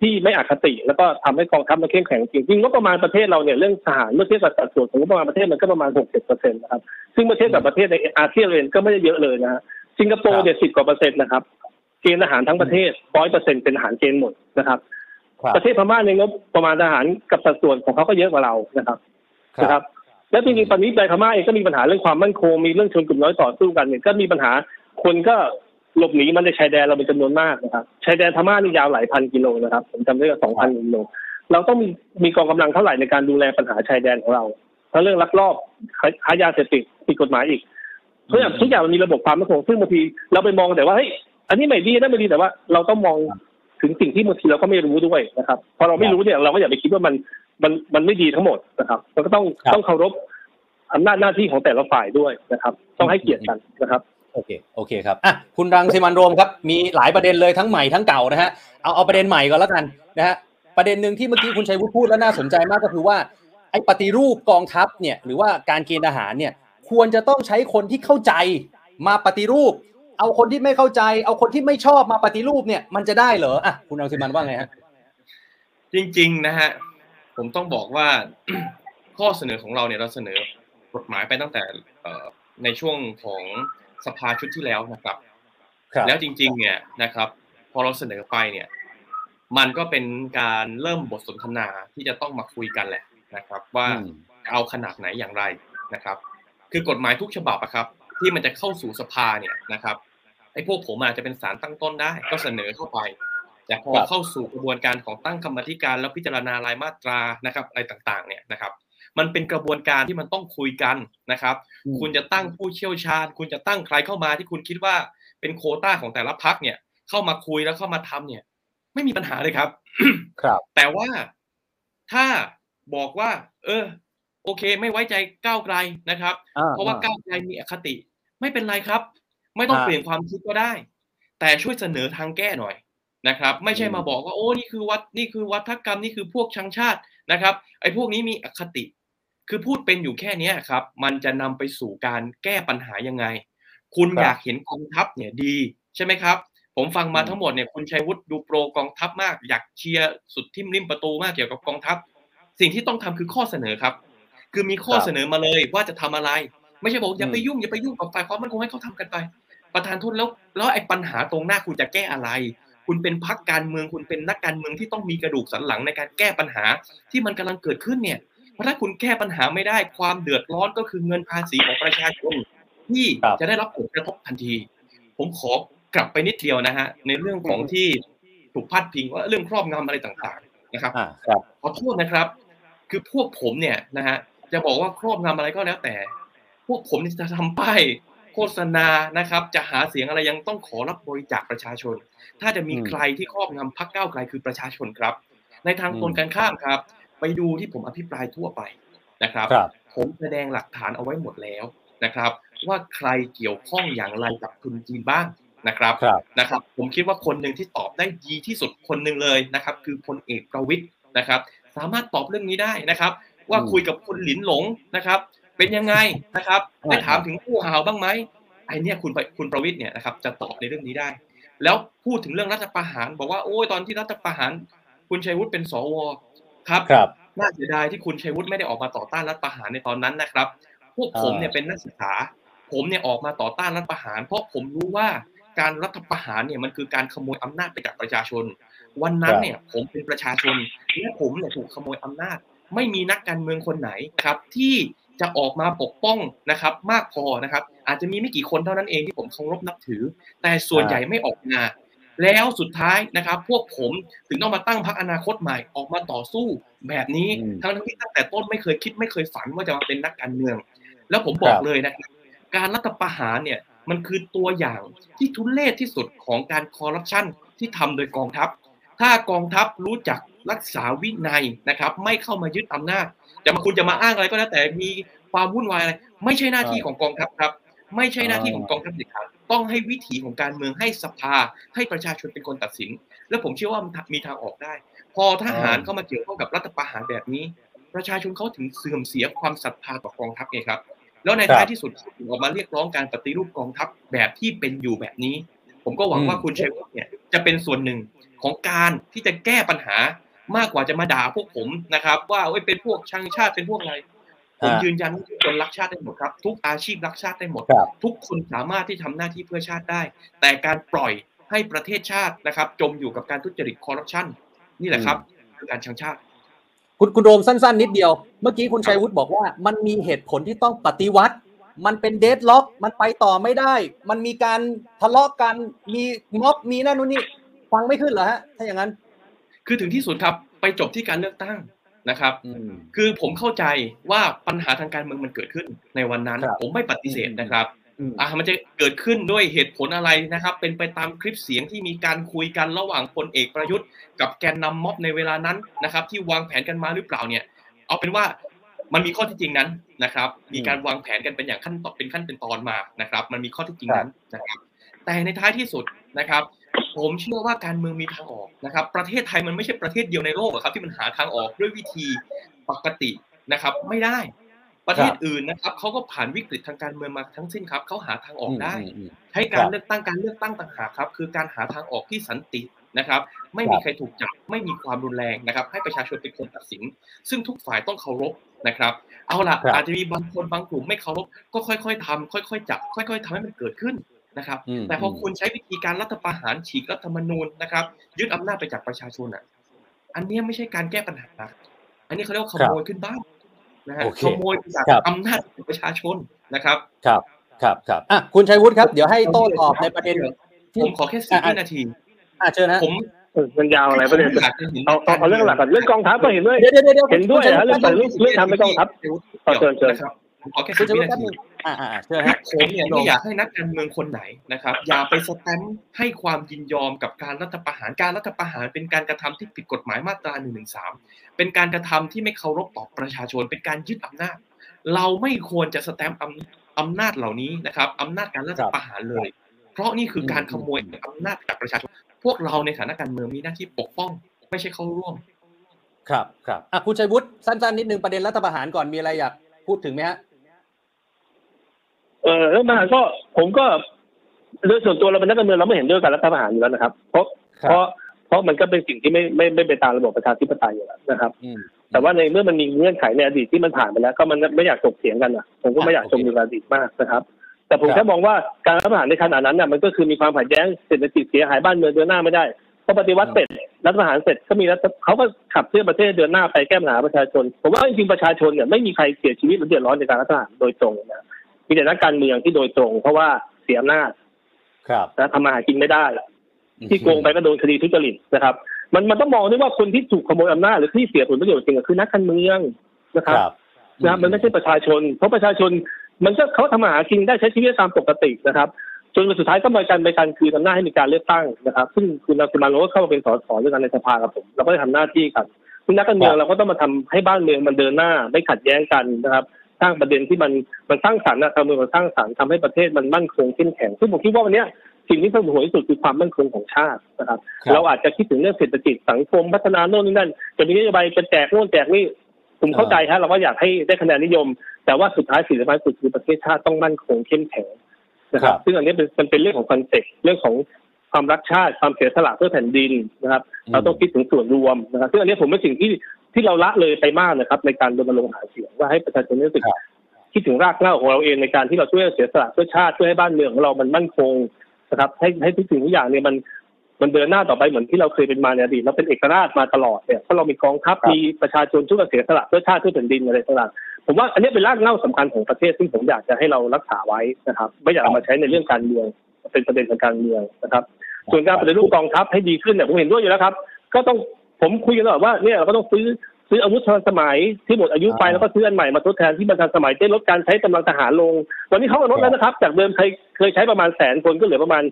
ที่ไม่อคติ แล้วก็ทำให้กองทัพมันเข้มแข็งจริงจริงงบประมาณประเทศเราเนี่ยเรื่องทหารเมื่อเทียบกับสัดส่วนของงบประมาณประเทศมันก็ประมาณหกสิบเปอร์เซ็นต์นะครับซึ่งเมื่อเทียบกับประเทศในอาเซียนเองก็ไม่ได้เยอะเลยนะฮะสิงคโปร์เนี่ยสิบกว่าเปอร์เซ็นต์นะครับเกณฑ์ทหารทั้งประเทศร้อยเปอร์เซ็นต์เป็นทหารเกณฑ์หมดนะครับประเทศพม่าในงบประมาณทหารกับสัดส่วนของเขาก็เยอะกว่าเรานะครับนะครับ แล้วจริงๆตอนนี้ในพม่าเองก็มีปัญหาเรื่องความมั่นคงมีเรื่องชนกลุ่มน้อยต่อสู้กันเนี่ยก็มีปัญหาคนก็หลบหนีมันในชายแดนเราเป็นจำนวนมากนะครับชายแดนพม่านี่ยาวหลายพันกิโลนะครับผมจำได้ว่าสองพันกิโลเราต้องมีมีกองกำลังเท่าไหร่ในการดูแลปัญหาชายแดนของเราทั้งเรื่องลักลอบค้ายาเสพติดผิดกฎหมายอีกทุกอย่างทุกอย่างมันมีระบบความมั่นคงซึ่งบางทีเราไปมองแต่ว่าเฮ้ยอันนี้ไม่ดีนั่นไม่ดีแต่ว่าเราต้องมองถึงสิ่งที่บางทีเราก็ไม่รู้ด้วยนะครับพอเราไม่รู้เนี่ยเราก็อย่าไปคิดว่ามัน มันมันไม่ดีทั้งหมดนะครับเราก็ต้องต้องเคารพอำนาจหน้าที่ของแต่ละฝ่ายด้วยนะครับ ต้องให้เกียรติกันนะครับโอเคโอเคครับอะคุณรังสิมันโรมครับมีหลายประเด็นเลยทั้งใหม่ทั้งเก่านะฮะเอาเอาประเด็นใหม่ก่อนแล้วกันนะฮะประเด็นหนึ่งที่เมื่อกี้คุณชัยวุฒิพูดแล้วน่าสนใจมากก็คือว่าไอ้ปฏิรูปกองทัพเนี่ยหรือว่าการเกณฑ์ทหารเนี่ยควรจะต้องใช้คนที่เข้าใจมาปฏิรูป เอาคนที่ไม่เข้าใจ เอาคนที่ไม่ชอบมาปฏิรูปเนี่ยมันจะได้เหรออะคุณรังสิมันว่าไงฮะจริงๆนะฮะ ผมต้องบอกว่าข้อเสนอของเราเนี่ยเราเสนอกฎหมายไปตั้งแต่ในช่วงของสภาชุดที่แล้วนะครับ แล้วจริง ๆ เนี่ยนะครับ พอเราเสนอไปเนี่ย มันก็เป็นการเริ่มบทสนทนาที่จะต้องมาคุยกันแหละนะครับ ว่าเอาขนาดไหนอย่างไรนะครับ คือกฎหมายทุกฉบับอะครับ ที่มันจะเข้าสู่สภาเนี่ยนะครับไอ้พวกผมอาจจะเป็นสารตั้งต้นได้ ก็เสนอเข้าไป แต่พอเข้าสู่กระบวนการของตั้งกรรมธิการแล้วพิจารณารายมาตรานะครับอะไรต่างๆเนี่ยนะครับ มันเป็นกระบวนการที่มันต้องคุยกันนะครับ คุณจะตั้งผู้เชี่ยวชาญ คุณจะตั้งใครเข้ามาที่คุณคิดว่าเป็นโคต้าของแต่ละพักเนี่ย เข้ามาคุยแล้วเข้ามาทำเนี่ย ไม่มีปัญหาเลยครับ ครับ แต่ว่าถ้าบอกว่า เออ โอเค ไม่ไว้ใจก้าวไกลนะครับ เพราะว่าก้าวไกลมีอคติ ไม่เป็นไรครับ ไม่ต้องเปลี่ยนความคิดก็ได้ แต่ช่วยเสนอทางแก้หน่อย นะครับ ไม่ใช่มาบอกว่าโอ้นี่คือวัดนี่คือวัฒกรรมนี่คือพวกชังชาตินะครับ ไอ้พวกนี้มีอคติ คือพูดเป็นอยู่แค่นี้ครับ มันจะนำไปสู่การแก้ปัญหายังไง คุณอยากเห็นกองทัพเนี่ยดีใช่ไหมครับ ผมฟังมาทั้งหมดเนี่ยคุณชัยวุฒิดูโปรกองทัพมาก อยากเชียร์สุดทิมริมประตูมากเกี่ยวกับกองทัพ สิ่งที่ต้องทำคือข้อเสนอครับ คือมีข้อเสนอมาเลยว่าจะทำอะไร ไม่ใช่บอกอย่าไปยุ่งอย่าไปยุ่งกับฝ่ายความมั่นคงให้เขาทำกันไป ประธานทุนแล้วแล้วไอ้ปัญหาตรงหน้าคุณจะแก้อะไร คุณเป็นพักการเมืองคุณเป็นนักการเมืองที่ต้องมีกระดูกสันหลังในการแก้ปัญหาที่มันกำลังเกิดขึ้นเนี่ยเพราะถ้าคุณแก้ปัญหาไม่ได้ความเดือดร้อนก็คือเงินภาษีของประชาชนที่จะได้รับผลกระทบทันที ผมขอกลับไปนิดเดียวนะฮะในเรื่องของที่ถูกพาดพิงว่าเรื่องครอบงำอะไรต่างๆนะครับขอโทษนะครับ คือพวกผมเนี่ยนะฮะจะบอกว่าครอบงำอะไรก็แล้วแต่ พวกผมจะทำป้าย โฆษณานะครับ จะหาเสียงอะไรยังต้องขอรับบริจาคประชาชน ถ้าจะมีใครที่ครอบงำพักเก้าไกลคือประชาชนครับ ในทางตรงกันข้ามครับ ไปดูที่ผมอภิปรายทั่วไปนะครับ ผมแสดงหลักฐานเอาไว้หมดแล้วนะครับ ว่าใครเกี่ยวข้องอย่างไรกับทุนจีนบ้างนะครับนะครับ ผมคิดว่าคนหนึ่งที่ตอบได้ดีที่สุดคนหนึ่งเลยนะครับ คือพลเอกประวิทย์นะครับ สามารถตอบเรื่องนี้ได้นะครับ ว่าคุยกับคุณหลินหลงนะครับ เป็นยังไงนะครับได้ถามถึงผู้หาวบ้างไหมไอเนี่ยคุณคุณประวิทย์เนี่ยนะครับจะตอบในเรื่องนี้ได้ แล้วพูดถึงเรื่องรัฐประหาร บอกว่าโอ้ยตอนที่รัฐประหาร คุณชัยวุฒิเป็นสวครับครับน่าเสียดายที่คุณชัยวุฒิไม่ได้ออกมาต่อต้านรัฐประหารในตอนนั้นนะครับ พวกผมเนี่ยเป็นนักศึกษา ผมเนี่ยออกมาต่อต้านรัฐประหาร เพราะผมรู้ว่าการรัฐประหารเนี่ยมันคือการขโมยอำนาจไปจากประชาชน วันนั้นเนี่ยผมเป็นประชาชนและผมเนี่ยถูกขโมยอำนาจ ไม่มีนักการเมืองคนไหนครับที่ จะออกมาปกป้องนะครับ มากพอนะครับ อาจจะมีไม่กี่คนเท่านั้นเองที่ผมเคารพนับถือ แต่ส่วนใหญ่ไม่ออกมาแล้วสุดท้ายนะครับ พวกผมถึงต้องมาตั้งพรรคอนาคตใหม่ออกมาต่อสู้แบบนี้อืมทั้งที่ตั้งแต่ต้นไม่เคยคิดไม่เคยฝันว่าจะมาเป็นนักการเมือง แล้วผมบอกครับเลยนะครับการรัฐประหารเนี่ยมันคือตัวอย่างที่ทุเลศที่สุดของการคอร์รัปชันที่ทำโดยกองทัพ ถ้ากองทัพรู้จัก รักษาวินัยนะครับ ไม่เข้ามายึดอำนาจจะมาคุณจะมาอ้างอะไรก็แล้วแต่มีความวุ่นวายอะไรไม่ใช่หน้าที่ของกองทัพครับ ไม่ใช่หน้าที่ของกองทัพเด็ดขาดต้องให้วิถีของการเมืองให้สภา ให้ประชาชนเป็นคนตัดสิน แล้วผมเชื่อว่ามันมีทางออกได้ พอทหารเข้ามาเกี่ยวข้องกับรัฐประหารแบบนี้ ประชาชนเขาถึงเสื่อมเสียความศรัทธาต่อกองทัพไงครับแล้วในครับท้ายที่สุดถึงออกมาเรียกร้องการปฏิรูปกองทัพแบบที่เป็นอยู่แบบนี้ ผมก็หวังว่าอืมคุณชัยวุฒิเนี่ยจะเป็นส่วนหนึ่งของการที่จะแก้ปัญหา มากกว่าจะมาด่าพวกผมนะครับ ว่าเอ้ยเป็นพวกชังชาติเป็นพวกอะไรผมอ่ายืนยันว่าทุกคนรักชาติได้หมดครับ ทุกอาชีพรักชาติได้หมดครับทุกคนสามารถที่ทำหน้าที่เพื่อชาติได้ แต่การปล่อยให้ประเทศชาตินะครับ จมอยู่กับการทุจริตคอร์รัปชันนี่แหละครับคือการชังชาติ คุณคุณโรมสั้น ๆ นิดเดียว เมื่อกี้คุณชัยวุฒิบอกว่า มันมีเหตุผลที่ต้องปฏิวัติ มันเป็นเดดล็อก มันไปต่อไม่ได้ มันมีการทะเลาะกันมีม็อบมีนั่นนู่นนี่ฟังไม่ขึ้นเหรอฮะถ้าอย่างนั้น คือถึงที่สุดครับไปจบที่การเลือกตั้งนะครับอืมคือผมเข้าใจว่าปัญหาทางการเมืองมันเกิดขึ้นในวันนั้นครับผมไม่ปฏิเสธนะครับอืมอ่ามันจะเกิดขึ้นด้วยเหตุผลอะไรนะครับ เป็นไปตามคลิปเสียงที่มีการคุยกันระหว่างพลเอกประยุทธ์ กับแกนนำม็อบในเวลานั้นนะครับ ที่วางแผนกันมาหรือเปล่าเนี่ย เอาเป็นว่ามันมีข้อที่จริงนั้นนะครับ มีการวางแผนกันเป็นอย่างขั้นตอนเป็นขั้นเป็นตอนมานะครับ มันมีข้อที่จริงนั้นนะครับ แต่ในท้ายที่สุดนะครับ ผมเชื่อว่าการเมืองมีทางออกนะครับ ประเทศไทยมันไม่ใช่ประเทศเดียวในโลกหรอกครับที่มันหาทางออกด้วยวิธีปกตินะครับ ไม่ได้ ประเทศอื่นนะครับเขาก็ผ่านวิกฤตทางการเมืองมาทั้งสิ้นครับเขาหาทางออกได้อืมอืมใช้การครับเลือกตั้งการเลือกตั้งต่างหากครับ คือการหาทางออกที่สันตินะครับ ไม่มีครับใครถูกจับไม่มีความรุนแรงนะครับ ให้ประชาชนเป็นคนตัดสิน ซึ่งทุกฝ่ายต้องเคารพนะครับ เอาล่ะครับอาจจะมีบางคนบางกลุ่มไม่เคารพก็ค่อย ๆทำค่อย ๆ จับ ค่อย ๆทำให้มันเกิดขึ้น นะครับอืมแต่พออมคุณใช้วิธีการรัฐประหารฉีกรัฐธรรมนูญนะครับ ยึดอำนาจไปจากประชาชนอะ อันเนี้ยไม่ใช่การแก้ปัญหา อันนี้เขาเรียกว่าขโมยขึ้นบ้านนะฮะโอเคขโมยไปจากครับอำนาจของประชาชนนะครับ ครับครับครับอะคุณชัยวุฒิครับ เดี๋ยวให้โต้ตอบในประเด็นที่ผมขอแค่สิบอะวินาทีอะเชิญฮะผมเออมันยาวอะไรประเด็นอยากจะห็นเอาเอาเอาเรื่องหลักก่อนเรื่องกองทัพก็เห็นด้วยเดี๋ยวเดี๋ยวเดี๋ยวเห็นด้วยคุณชันะเรื่องแป๊บเรื่องเรื่องทำให้กองทัพเอาเชิญเชิญนะครับผมขอแค่คุสิณบชัยวุวิฒินาแป๊บทีนึง อ่าอ่าเชิญฮะผมเนี่ยไม่อยากให้นักการเมืองคนไหนนะครับ อย่าไปสแตมป์ให้ความยินยอมกับการรัฐประหารการรัฐประหาร เป็นการกระทำที่ผิดกฎหมายมาตรา1นึเป็นการกระทำที่ไม่เคารพต่อประชาชน เป็นการยึดอำนาจ เราไม่ควรจะสแตมป์อำอำนาจเหล่านี้นะครับอำนาจการรัฐประหารเลย เพราะนี่คือการขโมยอำนาจจากประชาชน พวกเราในฐานะการเมืองมีหน้าที่ปกป้อง ไม่ใช่เข้าร่วม ครับครับอะคุณชัยวุฒิสั้นๆนิดนึงประเด็นรัฐประหารก่อนมีอะไรอยากพูดถึงไหมฮะ เออแล้วมาก็ผมก็โดยส่วนตัวเราเป็นนักการเมืองเราไม่เห็นด้วยกับรัฐประหารอยู่แล้วนะครับ เพราะครับเพราะเพราะมันก็เป็นสิ่งที่ไม่ไม่ไม่ไปตามระบบประชาธิปไตยอยู่แล้วนะครับอืมแต่ว่าในเมื่อมันมีเงื่อนไขในอดีตที่มันผ่านไปแล้ว ก็มันไม่อยากถกเถียงกันอะ ผมก็ไม่อยากอะชมโอเคในอดีตมากนะครับ แต่ผมครับแค่มองว่าการรัฐประหารในขณะนั้นน่ะมันก็คือมีความขัดแย้งเศรษฐกิจเสียหายบ้านเมืองเดินหน้าไม่ได้พอปฏิวัติเสร็จรัฐประหารเสร็จก็มีรัฐเขาก็ขับเคลื่อนประเทศเดินหน้าไปแก้ปัญหาประชาชน ผมว่าจริงๆประชาชนเนี่ยไม่มีใครเสียชีวิตหรือเดือดร้อนจากการรัฐประหารโดยตรงนะ มีแต่นักการเมืองที่โดยตรง เพราะว่าเสียอำนาจครับนะทำมาหากินไม่ได้ ที่โกงไปก็โดนคดีทุจริตนะครับ มันมันต้องมองด้วยว่าคนที่ถูกขโมยอำนาจหรือที่เสียผลประโยชน์จริงๆคือนักการเมืองนะคครับรับนะครับมันไม่ใช่ประชาชน เพราะประชาชนมันก็เขาทำมาหากินได้ใช้ชีวิตตามปกตินะครับจนวันสุดท้ายก็มาการไปการคืนอำนาจให้มีการเลือกตั้งนะครับ ซึ่งคุณรังสิมันต์โรมก็เข้ามาเป็นสสด้วยกันในสภากับผมเราก็ได้ทำหน้าที่กันซึ่งนักการเมืองเราก็ต้องมาทำให้บ้านเมืองมันเดินหน้าไม่ขัดแย้งกันนะครับ สร้างประเด็นที่มันมันสร้างสรรค์นะการเมืองมันสร้างสรรค์ทำให้ประเทศมันมั่นคงเข้มแข็งซึ่งผมคิดว่าวันเนี้ยสิ่งที่สำคัญที่สุดคือความมั่นคงของชาตินะครับครับ เราอาจจะคิดถึงเรื่องเศรษฐกิจสังคมพัฒนาโน่นนี่นั่นจะมีนโยบายจะแจกโน่นแจกนี่ผมเข้าใจฮะเราก็อยากให้ได้คะแนนนิยม แต่ว่าสุดท้ายสิ่งสำคัญสุดคือประเทศชาติต้องมั่นคงเข้มแข็งนะครับครับซึ่งอันนี้เป็นมันเป็นเรื่องของ concept เรื่องของ ความรักชาติความเสียสละเพื่อแผ่นดินนะครับ เราต้องคิดถึงส่วนรวมนะครับซึ่งอันนี้ผมเป็นสิ่งที่ที่เราละเลยไปมากนะครับ ในการรณรงค์หาเสียงว่าให้ประชาชนรู้สึกครับคิดถึงรากเหง้าของเราเองในการที่เราช่วยเสียสละเพื่อชาติช่วยให้บ้านเมืองของเรามันมั่นคงนะครับ ให้ให้ทุกสิ่งทุกอย่างเนี่ยมันมันเดินหน้าต่อไปเหมือนที่เราเคยเป็นมาในอดีตเราเป็นเอกราชมาตลอดเนี่ยเพราะเรามีกองทัพครับมีประชาชนช่วยกันเสียสละเพื่อชาติเพื่อแผ่นดินอะไรต่างๆผมว่าอันนี้เป็นรากเหง้าสำคัญของประเทศซึ่งผมอยากจะให้เรารักษาไว้นะครับ ไม่อยากเอามาใช้ในเรื่องการเมืองเป็นประเด็นทางการเมืองนะครับ ส่วนการปฏิรูปกองทัพให้ดีขึ้นเนี่ยผมเห็นด้วยอยู่แล้วครับ ก็ต้องผมคุยกันตลอดว่าเนี่ยเราก็ต้องซื้อซื้ออาวุธทันสมัยที่หมดอายุไปแล้วก็ซื้ออันใหม่มาทดแทนที่มันทันสมัยได้ลดการใช้กำลังทหารลง ตอนนี้เขาก็ลดแล้วนะครับ จากเดิมเคยเคยใช้ประมาณแสนคนก็เหลือประมาณ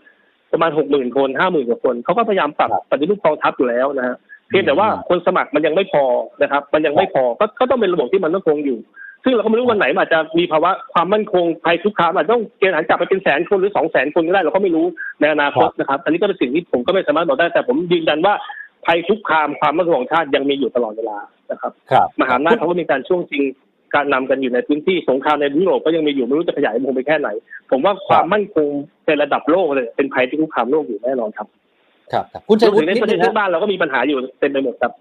ประมาณหกหมื่นคนห้าหมื่นกว่าคนเขาก็พยายามปรับปฏิรูปกองทัพอยู่แล้วนะฮะเพียงแต่ว่าคนสมัครมันยังไม่พอนะครับ มันยังไม่พอก็ก็ต้องเป็นระบบที่มันต้องคงอยู่ ซึ่งเราก็ไม่รู้วันไหนมันอาจจะมีภาวะความมั่นคงภัยคุกคามอาจจะต้องเกณฑ์ทหารกลับไปเป็นแสนคนหรือสองแสนคนก็ได้เราก็ไม่รู้ในอนาคตนะครับ อันนี้ก็เป็นสิ่งที่ผมก็ไม่สามารถบอกได้แต่ผมยืนยันว่าภัยคุกคามความมั่นคงของชาติยังมีอยู่ตลอดเวลานะครับครับมหาอำนาจเขาก็มีการช่วงชิงการนำกันอยู่ในพื้นที่สงครามในยุโรปก็ยังมีอยู่ไม่รู้จะขยายวงไปแค่ไหน ผมว่าความมั่นคงในระดับโลกเลยเป็นภัยที่คุกคามโลกอยู่แน่นอนครับ ครับครับคุณชัยวุถึฒิงในนิดประเทนึศงเพื่อฮะนบ้านเราก็มีปัญหาอยู่เต็มไปหมดครับ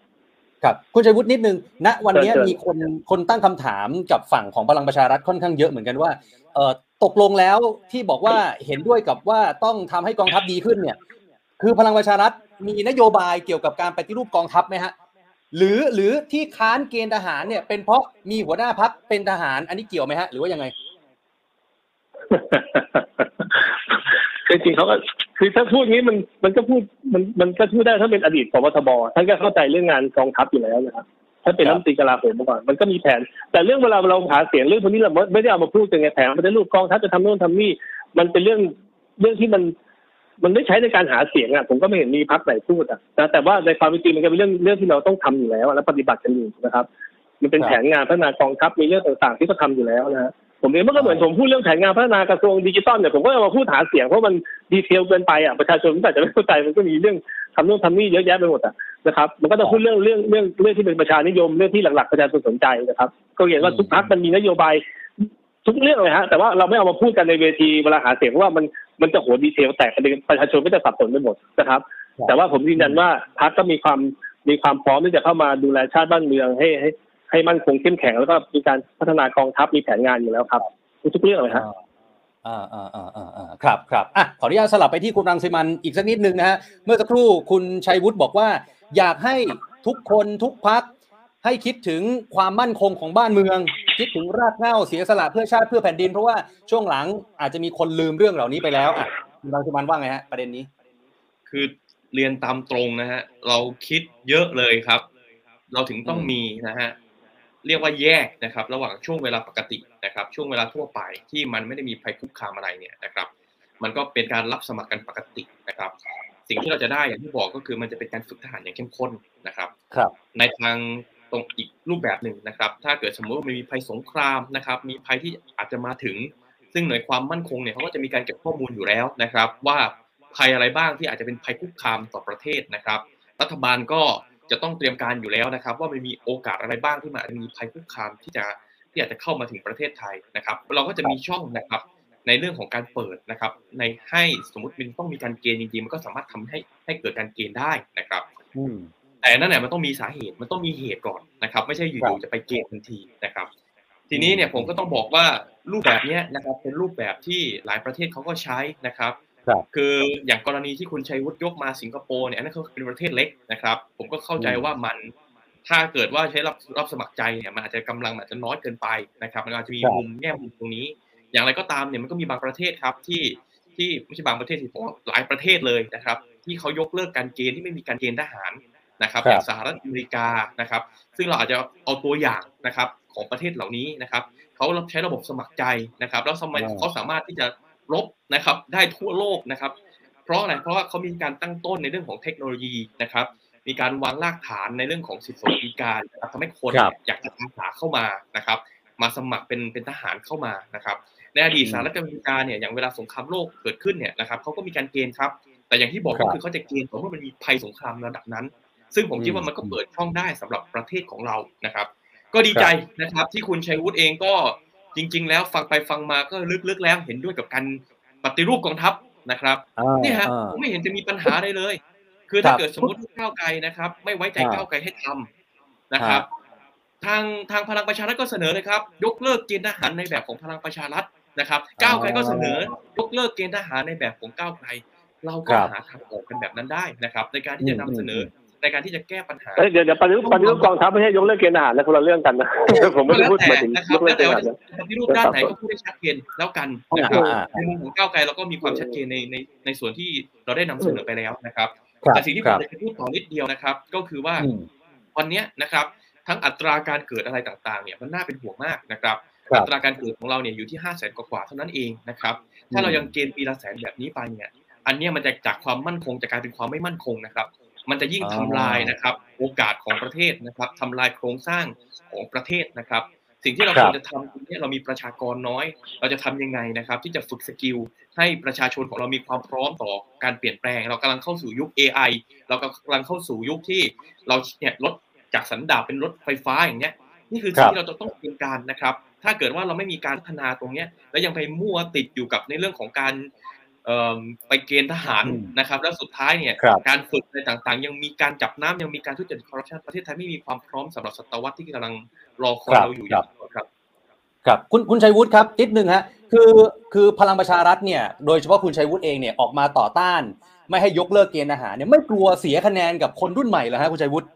ครับคุณชัยวุฒินิดนึงณวันนี้เชิญมีคนคนตั้งคำถามกับฝั่งของพลังประชารัฐค่อนข้างเยอะเหมือนกันว่าเอ่อตกลงแล้วที่บอกว่าเห็นด้วยกับว่าต้องทำให้กองทัพดีขึ้นเนี่ย คือพลังประชารัฐมีนโยบายเกี่ยวกับการปฏิรูปกองทัพไหมฮะหรือหรือที่ค้านเกณฑ์ทหารเนี่ย เป็นเพราะมีหัวหน้าพักเป็นทหารอันนี้เกี่ยวไหมฮะ หรือว่ายังไง คือจริงๆเขาก็คือถ้าพูดงี้มันมันก็พูดมันมันก็พูดได้ถ้าเป็นอดีตพบทบท่านก็เข้าใจเรื่องงานกองทัพอยู่แล้วนะครับถ้าเป็นครับรัฐมนตรีกลาโหมมาก่อนมันก็มีแผน แต่เรื่องเวลาเราหาเสียงเรื่องพวกนี้เราไม่ได้เอามาพูดกันไงแผนมันจะรูปกองทัพจะทำโน่นทำนี่มันเป็นเรื่องเรื่องที่มันมันไม่ใช้ในการหาเสียงอะผมก็ไม่เห็นมีพรรคไหนพูดอะนะแต่ว่าในความเป็นจริงมันก็เป็นเรื่องเรื่องที่เราต้องทำอยู่แล้วและปฏิบัติกันอยู่นะครับ มันเป็นครับแผนงานพัฒนากองทัพมีเรื่องต่างๆ ที่เขาทำอยู่แล้วนะฮะ ผมเองมันก็เหมือนผมพูดเรื่องแผนงานพัฒนากระทรวงดิจิทัลเนี่ยผมก็เอามาพูดหาเสียงเพราะมันดีเทลเกินไปอะประชาชนก็อาจจะไม่เข้าใจมันก็มีเรื่องทำโน่นทำนี่เยอะแยะไปหมดอะนะครับ มันก็ต้องพูดเรื่องเรื่องเรื่องเรื่องที่เป็นประชานิยมเรื่องที่หลักๆประชาชนสนใจนะครับ ก็เห็นว่าทุกพรรคมันมีนโยบายทุกเรื่องเลยฮะแต่ว่าเราไม่เอามาพูดกันในเวทีเวลาหาเสียงเพราะว่ามันมันจะโหดีเทลแตกกันเองประชาชนก็จะสับสนไปหมดนะครับ แต่ว่าผมยืนยันว่าพรรคก็มีความมีความพร้อมที่จะเข้ามาดูแลชาติบ้านเมืองให้ให้ ให้มั่นคงเข้มแข็งแล้วก็มีการพัฒนากองทัพมีแผนงานอยู่แล้วครับทุกเรื่องเลยฮะอ่าอ่าอ่าอ่าอ่าครับครับอะขออนุญาตสลับไปที่คุณรังสิมันอีกสักนิดนึงนะฮะเมื่อสักครู่คุณชัยวุฒิบอกว่า อยากให้ทุกคนทุกพักให้คิดถึงความมั่นคงของบ้านเมือง คิดถึงรากเหง้าเสียสละเพื่อชาติเพื่อแผ่นดิน เพราะว่าช่วงหลังอาจจะมีคนลืมเรื่องเหล่านี้ไปแล้วอะคุณรังสิมันว่าไงฮะประเด็นนี้ คือเรียนตามตรงนะฮะเราคิดเยอะเลยครับ เราถึงต้องอืมมีนะฮะ เรียกว่าแยกนะครับ ระหว่างช่วงเวลาปกตินะครับ ช่วงเวลาทั่วไปที่มันไม่ได้มีภัยคุกคามอะไรเนี่ยนะครับ มันก็เป็นการรับสมัครกันปกตินะครับ สิ่งที่เราจะได้อย่างที่บอกก็คือมันจะเป็นการฝึกทหารอย่างเข้มข้นนะครับ ครับ ในทางตรงอีกรูปแบบหนึ่งนะครับ ถ้าเกิดสมมติว่ามันมีภัยสงครามนะครับ มีภัยที่อาจจะมาถึง ซึ่งหน่วยความมั่นคงเนี่ยเขาก็จะมีการเก็บข้อมูลอยู่แล้วนะครับ ว่าภัยอะไรบ้างที่อาจจะเป็นภัยคุกคามต่อประเทศนะครับ รัฐบาลก็ จะต้องเตรียมการอยู่แล้วนะครับ ว่ามันมีโอกาสอะไรบ้างที่มันอาจจะมีภัยคุกคามที่จะที่อาจจะเข้ามาถึงประเทศไทยนะครับ เราก็จะมีช่องนะครับในเรื่องของการเปิดนะครับ ในให้สมมติมันต้องมีการเกณฑ์จริงๆมันก็สามารถทำให้ให้เกิดการเกณฑ์ได้นะครับอืมแต่นั่นแหละมันต้องมีสาเหตุมันต้องมีเหตุก่อนนะครับ ไม่ใช่อครัยู่บๆจะไปเกณฑ์ทันทีนะครับ ทีนี้เนี่ยผมก็ต้องบอกว่ารูปแบบเนี้ยนะครับเป็นรูปแบบที่หลายประเทศเขาก็ใช้นะครับ ครับคืออย่างกรณีที่คุณชัยวุฒิยกมาสิงคโปร์เนี่ยอันนั้นเขาเป็นประเทศเล็กนะครับ ผมก็เข้าใจอืมว่ามันถ้าเกิดว่าใช้รับรับสมัครใจเนี่ยมันอาจจะกำลังอาจจะน้อยเกินไปนะครับ มันอาจจะมีครับมุมแง่มุมตรงนี้ อย่างไรก็ตามเนี่ยมันก็มีบางประเทศครับที่ที่ไม่ใช่บางประเทศที่ผมว่าหลายประเทศเลยนะครับ ที่เขายกเลิกการเกณฑ์ที่ไม่มีการเกณฑ์ทหารนะครับครับอย่างสหรัฐอเมริกานะครับ ซึ่งเราอาจจะเอาตัวอย่างนะครับของประเทศเหล่านี้นะครับเขาใช้ระบบสมัครใจนะครับ แล้วสมัยอ่าเขาสามารถที่จะ รบนะครับได้ทั่วโลกนะครับ เพราะอะไรเพราะว่าเขามีการตั้งต้นในเรื่องของเทคโนโลยีนะครับ มีการวางรากฐานในเรื่องของสิทธิสวัสดิการนะครับทำให้คนครับเนี่ยอยากจะอาสาเข้ามานะครับ มาสมัครเป็นเป็นทหารเข้ามานะครับในอดีตอืมสหรัฐอเมริกาเนี่ยอย่างเวลาสงครามโลกเกิดขึ้นเนี่ยนะครับเขาก็มีการเกณฑ์ครับ แต่อย่างที่บอกครัก็บคือเขาจะเกณฑ์ต่อเมื่อมันมีภัยสงครามระดับนั้น ซึ่งผมคิดว่ามันก็เปิดช่องได้สำหรับประเทศของเรานะครับ ก็ดีใจนะครับที่คุณชัยวุฒิเองก็ จริง ๆ แล้วฟังไปฟังมาก็ลึกๆแล้วเห็นด้วยกับการปฏิรูปกองทัพนะครับอ่าเนี่ยฮะอ่าผมไม่เห็นจะมีปัญหาอะไรเลย คือถ้าครับเกิดสมมติว่าก้าวไกลนะครับ ไม่ไว้ใจอ่าก้าวไกลให้ทำนะครับ ทางทางพลังประชารัฐก็เสนอเลยครับ ยกเลิกเกณฑ์ทหารในแบบของพลังประชารัฐนะครับ ก้าวไกลก็เสนอยกเลิกเกณฑ์ทหารในแบบของก้าวไกล เราก็ครับหาทางออกกันแบบนั้นได้นะครับ ในการที่จะนำเสนอม ในในการที่จะแก้ปัญหาเอ้ยเดี๋ยวเดี๋ยวปฏิรูปปฏิรูปกองทัพไม่ใช่ยกเลิกเกณฑ์ทหารนะคนละเรื่องกันนะผมไม่ได้พูดแล้วมาแต่ถึงนะคยรับกเลิแล้กวเกแต่ณฑ์ว่าทหารนะจะปฏิรูปด้านไหนก็พูดได้ชัดเจนแล้วกันนะครับอ่าในมุมของก้าวไกลเราก็มีความชัดเจนในในในส่วนที่เราได้นำเสนอไปแล้วนะครับครับแต่สิ่งที่คผรัมบจะพูดต่อนิดเดียวนะครับ ก็คือว่าอืมวันเนี้ยนะครับทั้งอัตราการเกิดอะไรต่างๆเนี่ยมันน่าเป็นห่วงมากนะครับครับอัตราการเกิดของเราเนี่ยอยู่ที่ห้าแสนกว่าๆเท่านั้นเองนะครับถ้าเรายังเกณฑ์ปีละแสนแบบนี้ไปเนี่ยอันเนี้ยมันจะจากความมั่นคงจะกลายเป็นความไม่มั่นคงนะครับ มันจะยิ่งอ๋อทำลายนะครับ โอกาสของประเทศนะครับทำลายโครงสร้างของประเทศนะครับ สิ่งที่เราครัคบวรจะทำคือเนี่ยเรามีประชากรน้อย เราจะทำยังไงนะครับ ที่จะฝึกสกิลให้ประชาชนของเรามีความพร้อมต่อการเปลี่ยนแปลง เรากำลังเข้าสู่ยุค AI เรากำลังเข้าสู่ยุคที่เราเนี่ยลดจากสันดาปเป็นรถไฟฟ้าอย่างเนี้ยนี่คือสิ่งที่เราจะต้องเป็นการนะครับ ถ้าเกิดว่าเราไม่มีการพัฒนาตรงเนี้ยแล้วยังไปมั่วติดอยู่กับในเรื่องของการเอ่อ ไปเกณฑ์ทหารอืมนะครับ แล้วสุดท้ายเนี่ยครับการฝึกอะไรต่างๆ ยังมีการจับน้ำยังมีการทุจริตคอร์รัปชันประเทศไทยไม่มีความพร้อมสำหรับศตวรรษที่กำลังรอคอยครับเราอยู่อย่างเดียวครับครับคุณคุณชัยวุฒิครับนิดนึงฮะคือคือพลังประชารัฐเนี่ยโดยเฉพาะคุณชัยวุฒิเองเนี่ยออกมาต่อต้าน ไม่ให้ยกเลิกเกณฑ์อาหารเนี่ยไม่กลัวเสียคะแนนกับคนรุ่นใหม่เหรอฮะคุณชัยวุฒิ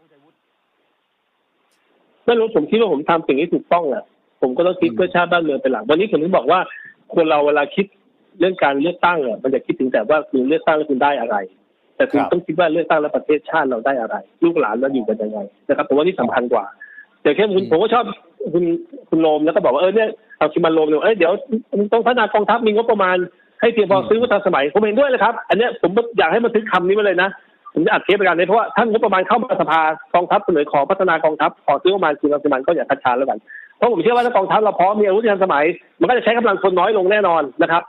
ไม่รู้ผมคิดว่าผมทำสิ่งที่ถูกต้องอะผมก็ต้องคิดอืมเพื่อชาติบ้านเมืองเป็นหลักวันนี้ผมถึงบอกว่าคนเราเวลาคิด เรื่องการเลือกตั้งอะมันจะคิดถึงแต่ว่าคุณเลือกตั้งแล้วคุณได้อะไร แต่คุณต้องคิดว่าเลือกตั้งแล้วประเทศชาติเราได้อะไร ลูกหลานเราอยู่กันยังไงนะครับผมว่านี่สำคัญกว่าแต่แค่คุณผมก็ชอบคุณคุณโรมแล้วก็บอกว่าเออเนี่ยเอาคิมาโรมเนี่ยเอ้ยเดี๋ยวต้องพัฒนากองทัพมีงบประมาณให้เพียงพอซื้อวัตถุสมัยผมเห็นด้วยเลยครับ อันเนี้ยผมอยากให้มันทึกคำนี้มาเลยนะผมจะอัดเทปไปกันเลยเพราะว่าท่านงบประมาณเข้ามาสภากองทัพเสนอขอพัฒนากองทัพขอซื้อประมาณคืนรังสิมันก็อย่าคัดค้านแล้วกันเพราะผมเชื่อว่าถ้ากองทัพเราพร้อมมีอาวุธที่ทันสมัย มันก็จะใช้กำลังคนน้อยลงแน่นอนนะครับ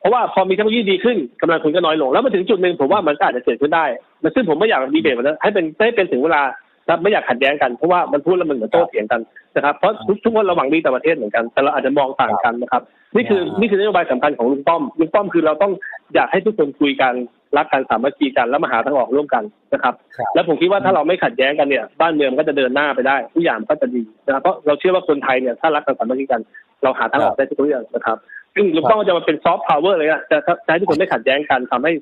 เพราะว่าพอมีเทคโนโลยีดีขึ้นกำลังคนก็น้อยลง แล้วมาถึงจุดหนึ่งผมว่ามันก็อาจจะเกิดขึ้นได้ มันซึ่งผมไม่อยากดีเบตมันนะให้เป็นให้เป็นถึงเวลาครับไม่อยากขัดแย้งกันเพราะว่ามันพูดแล้วมันเหมือนโต้เถียงกันนะครับเพราะทุกทุกคนเราหวังดีต่อประเทศเหมือนกัน แต่เราอาจจะมองต่างกันนะครับ นี่คือนี่คือนโยบายสำคัญของลุงป้อมลุงป้อมคือเราต้องอยากให้ทุกคนคุยกันรักกันสามัคคีกันแล้วมาหาทางออกร่วมกันนะครับครับแล้วผมคิดว่าถ้าเราไม่ขัดแย้งกันเนี่ย บ้านเมืองมันก็จะเดินหน้าไปได้ทุกอย่างมันก็จะดีนะครับเพราะเราเชื่อว่าคนไทยเนี่ยถ้ารักกันสามัคคีกัน เราหาทางออกได้ทุกเรื่องนะครับ ซึ่งลุงป้อมก็จะมาเป็นซอฟต์พาวเวอร์เลยอะจะจะให้ทุกคนไม่ขัดแย้งกันทำให้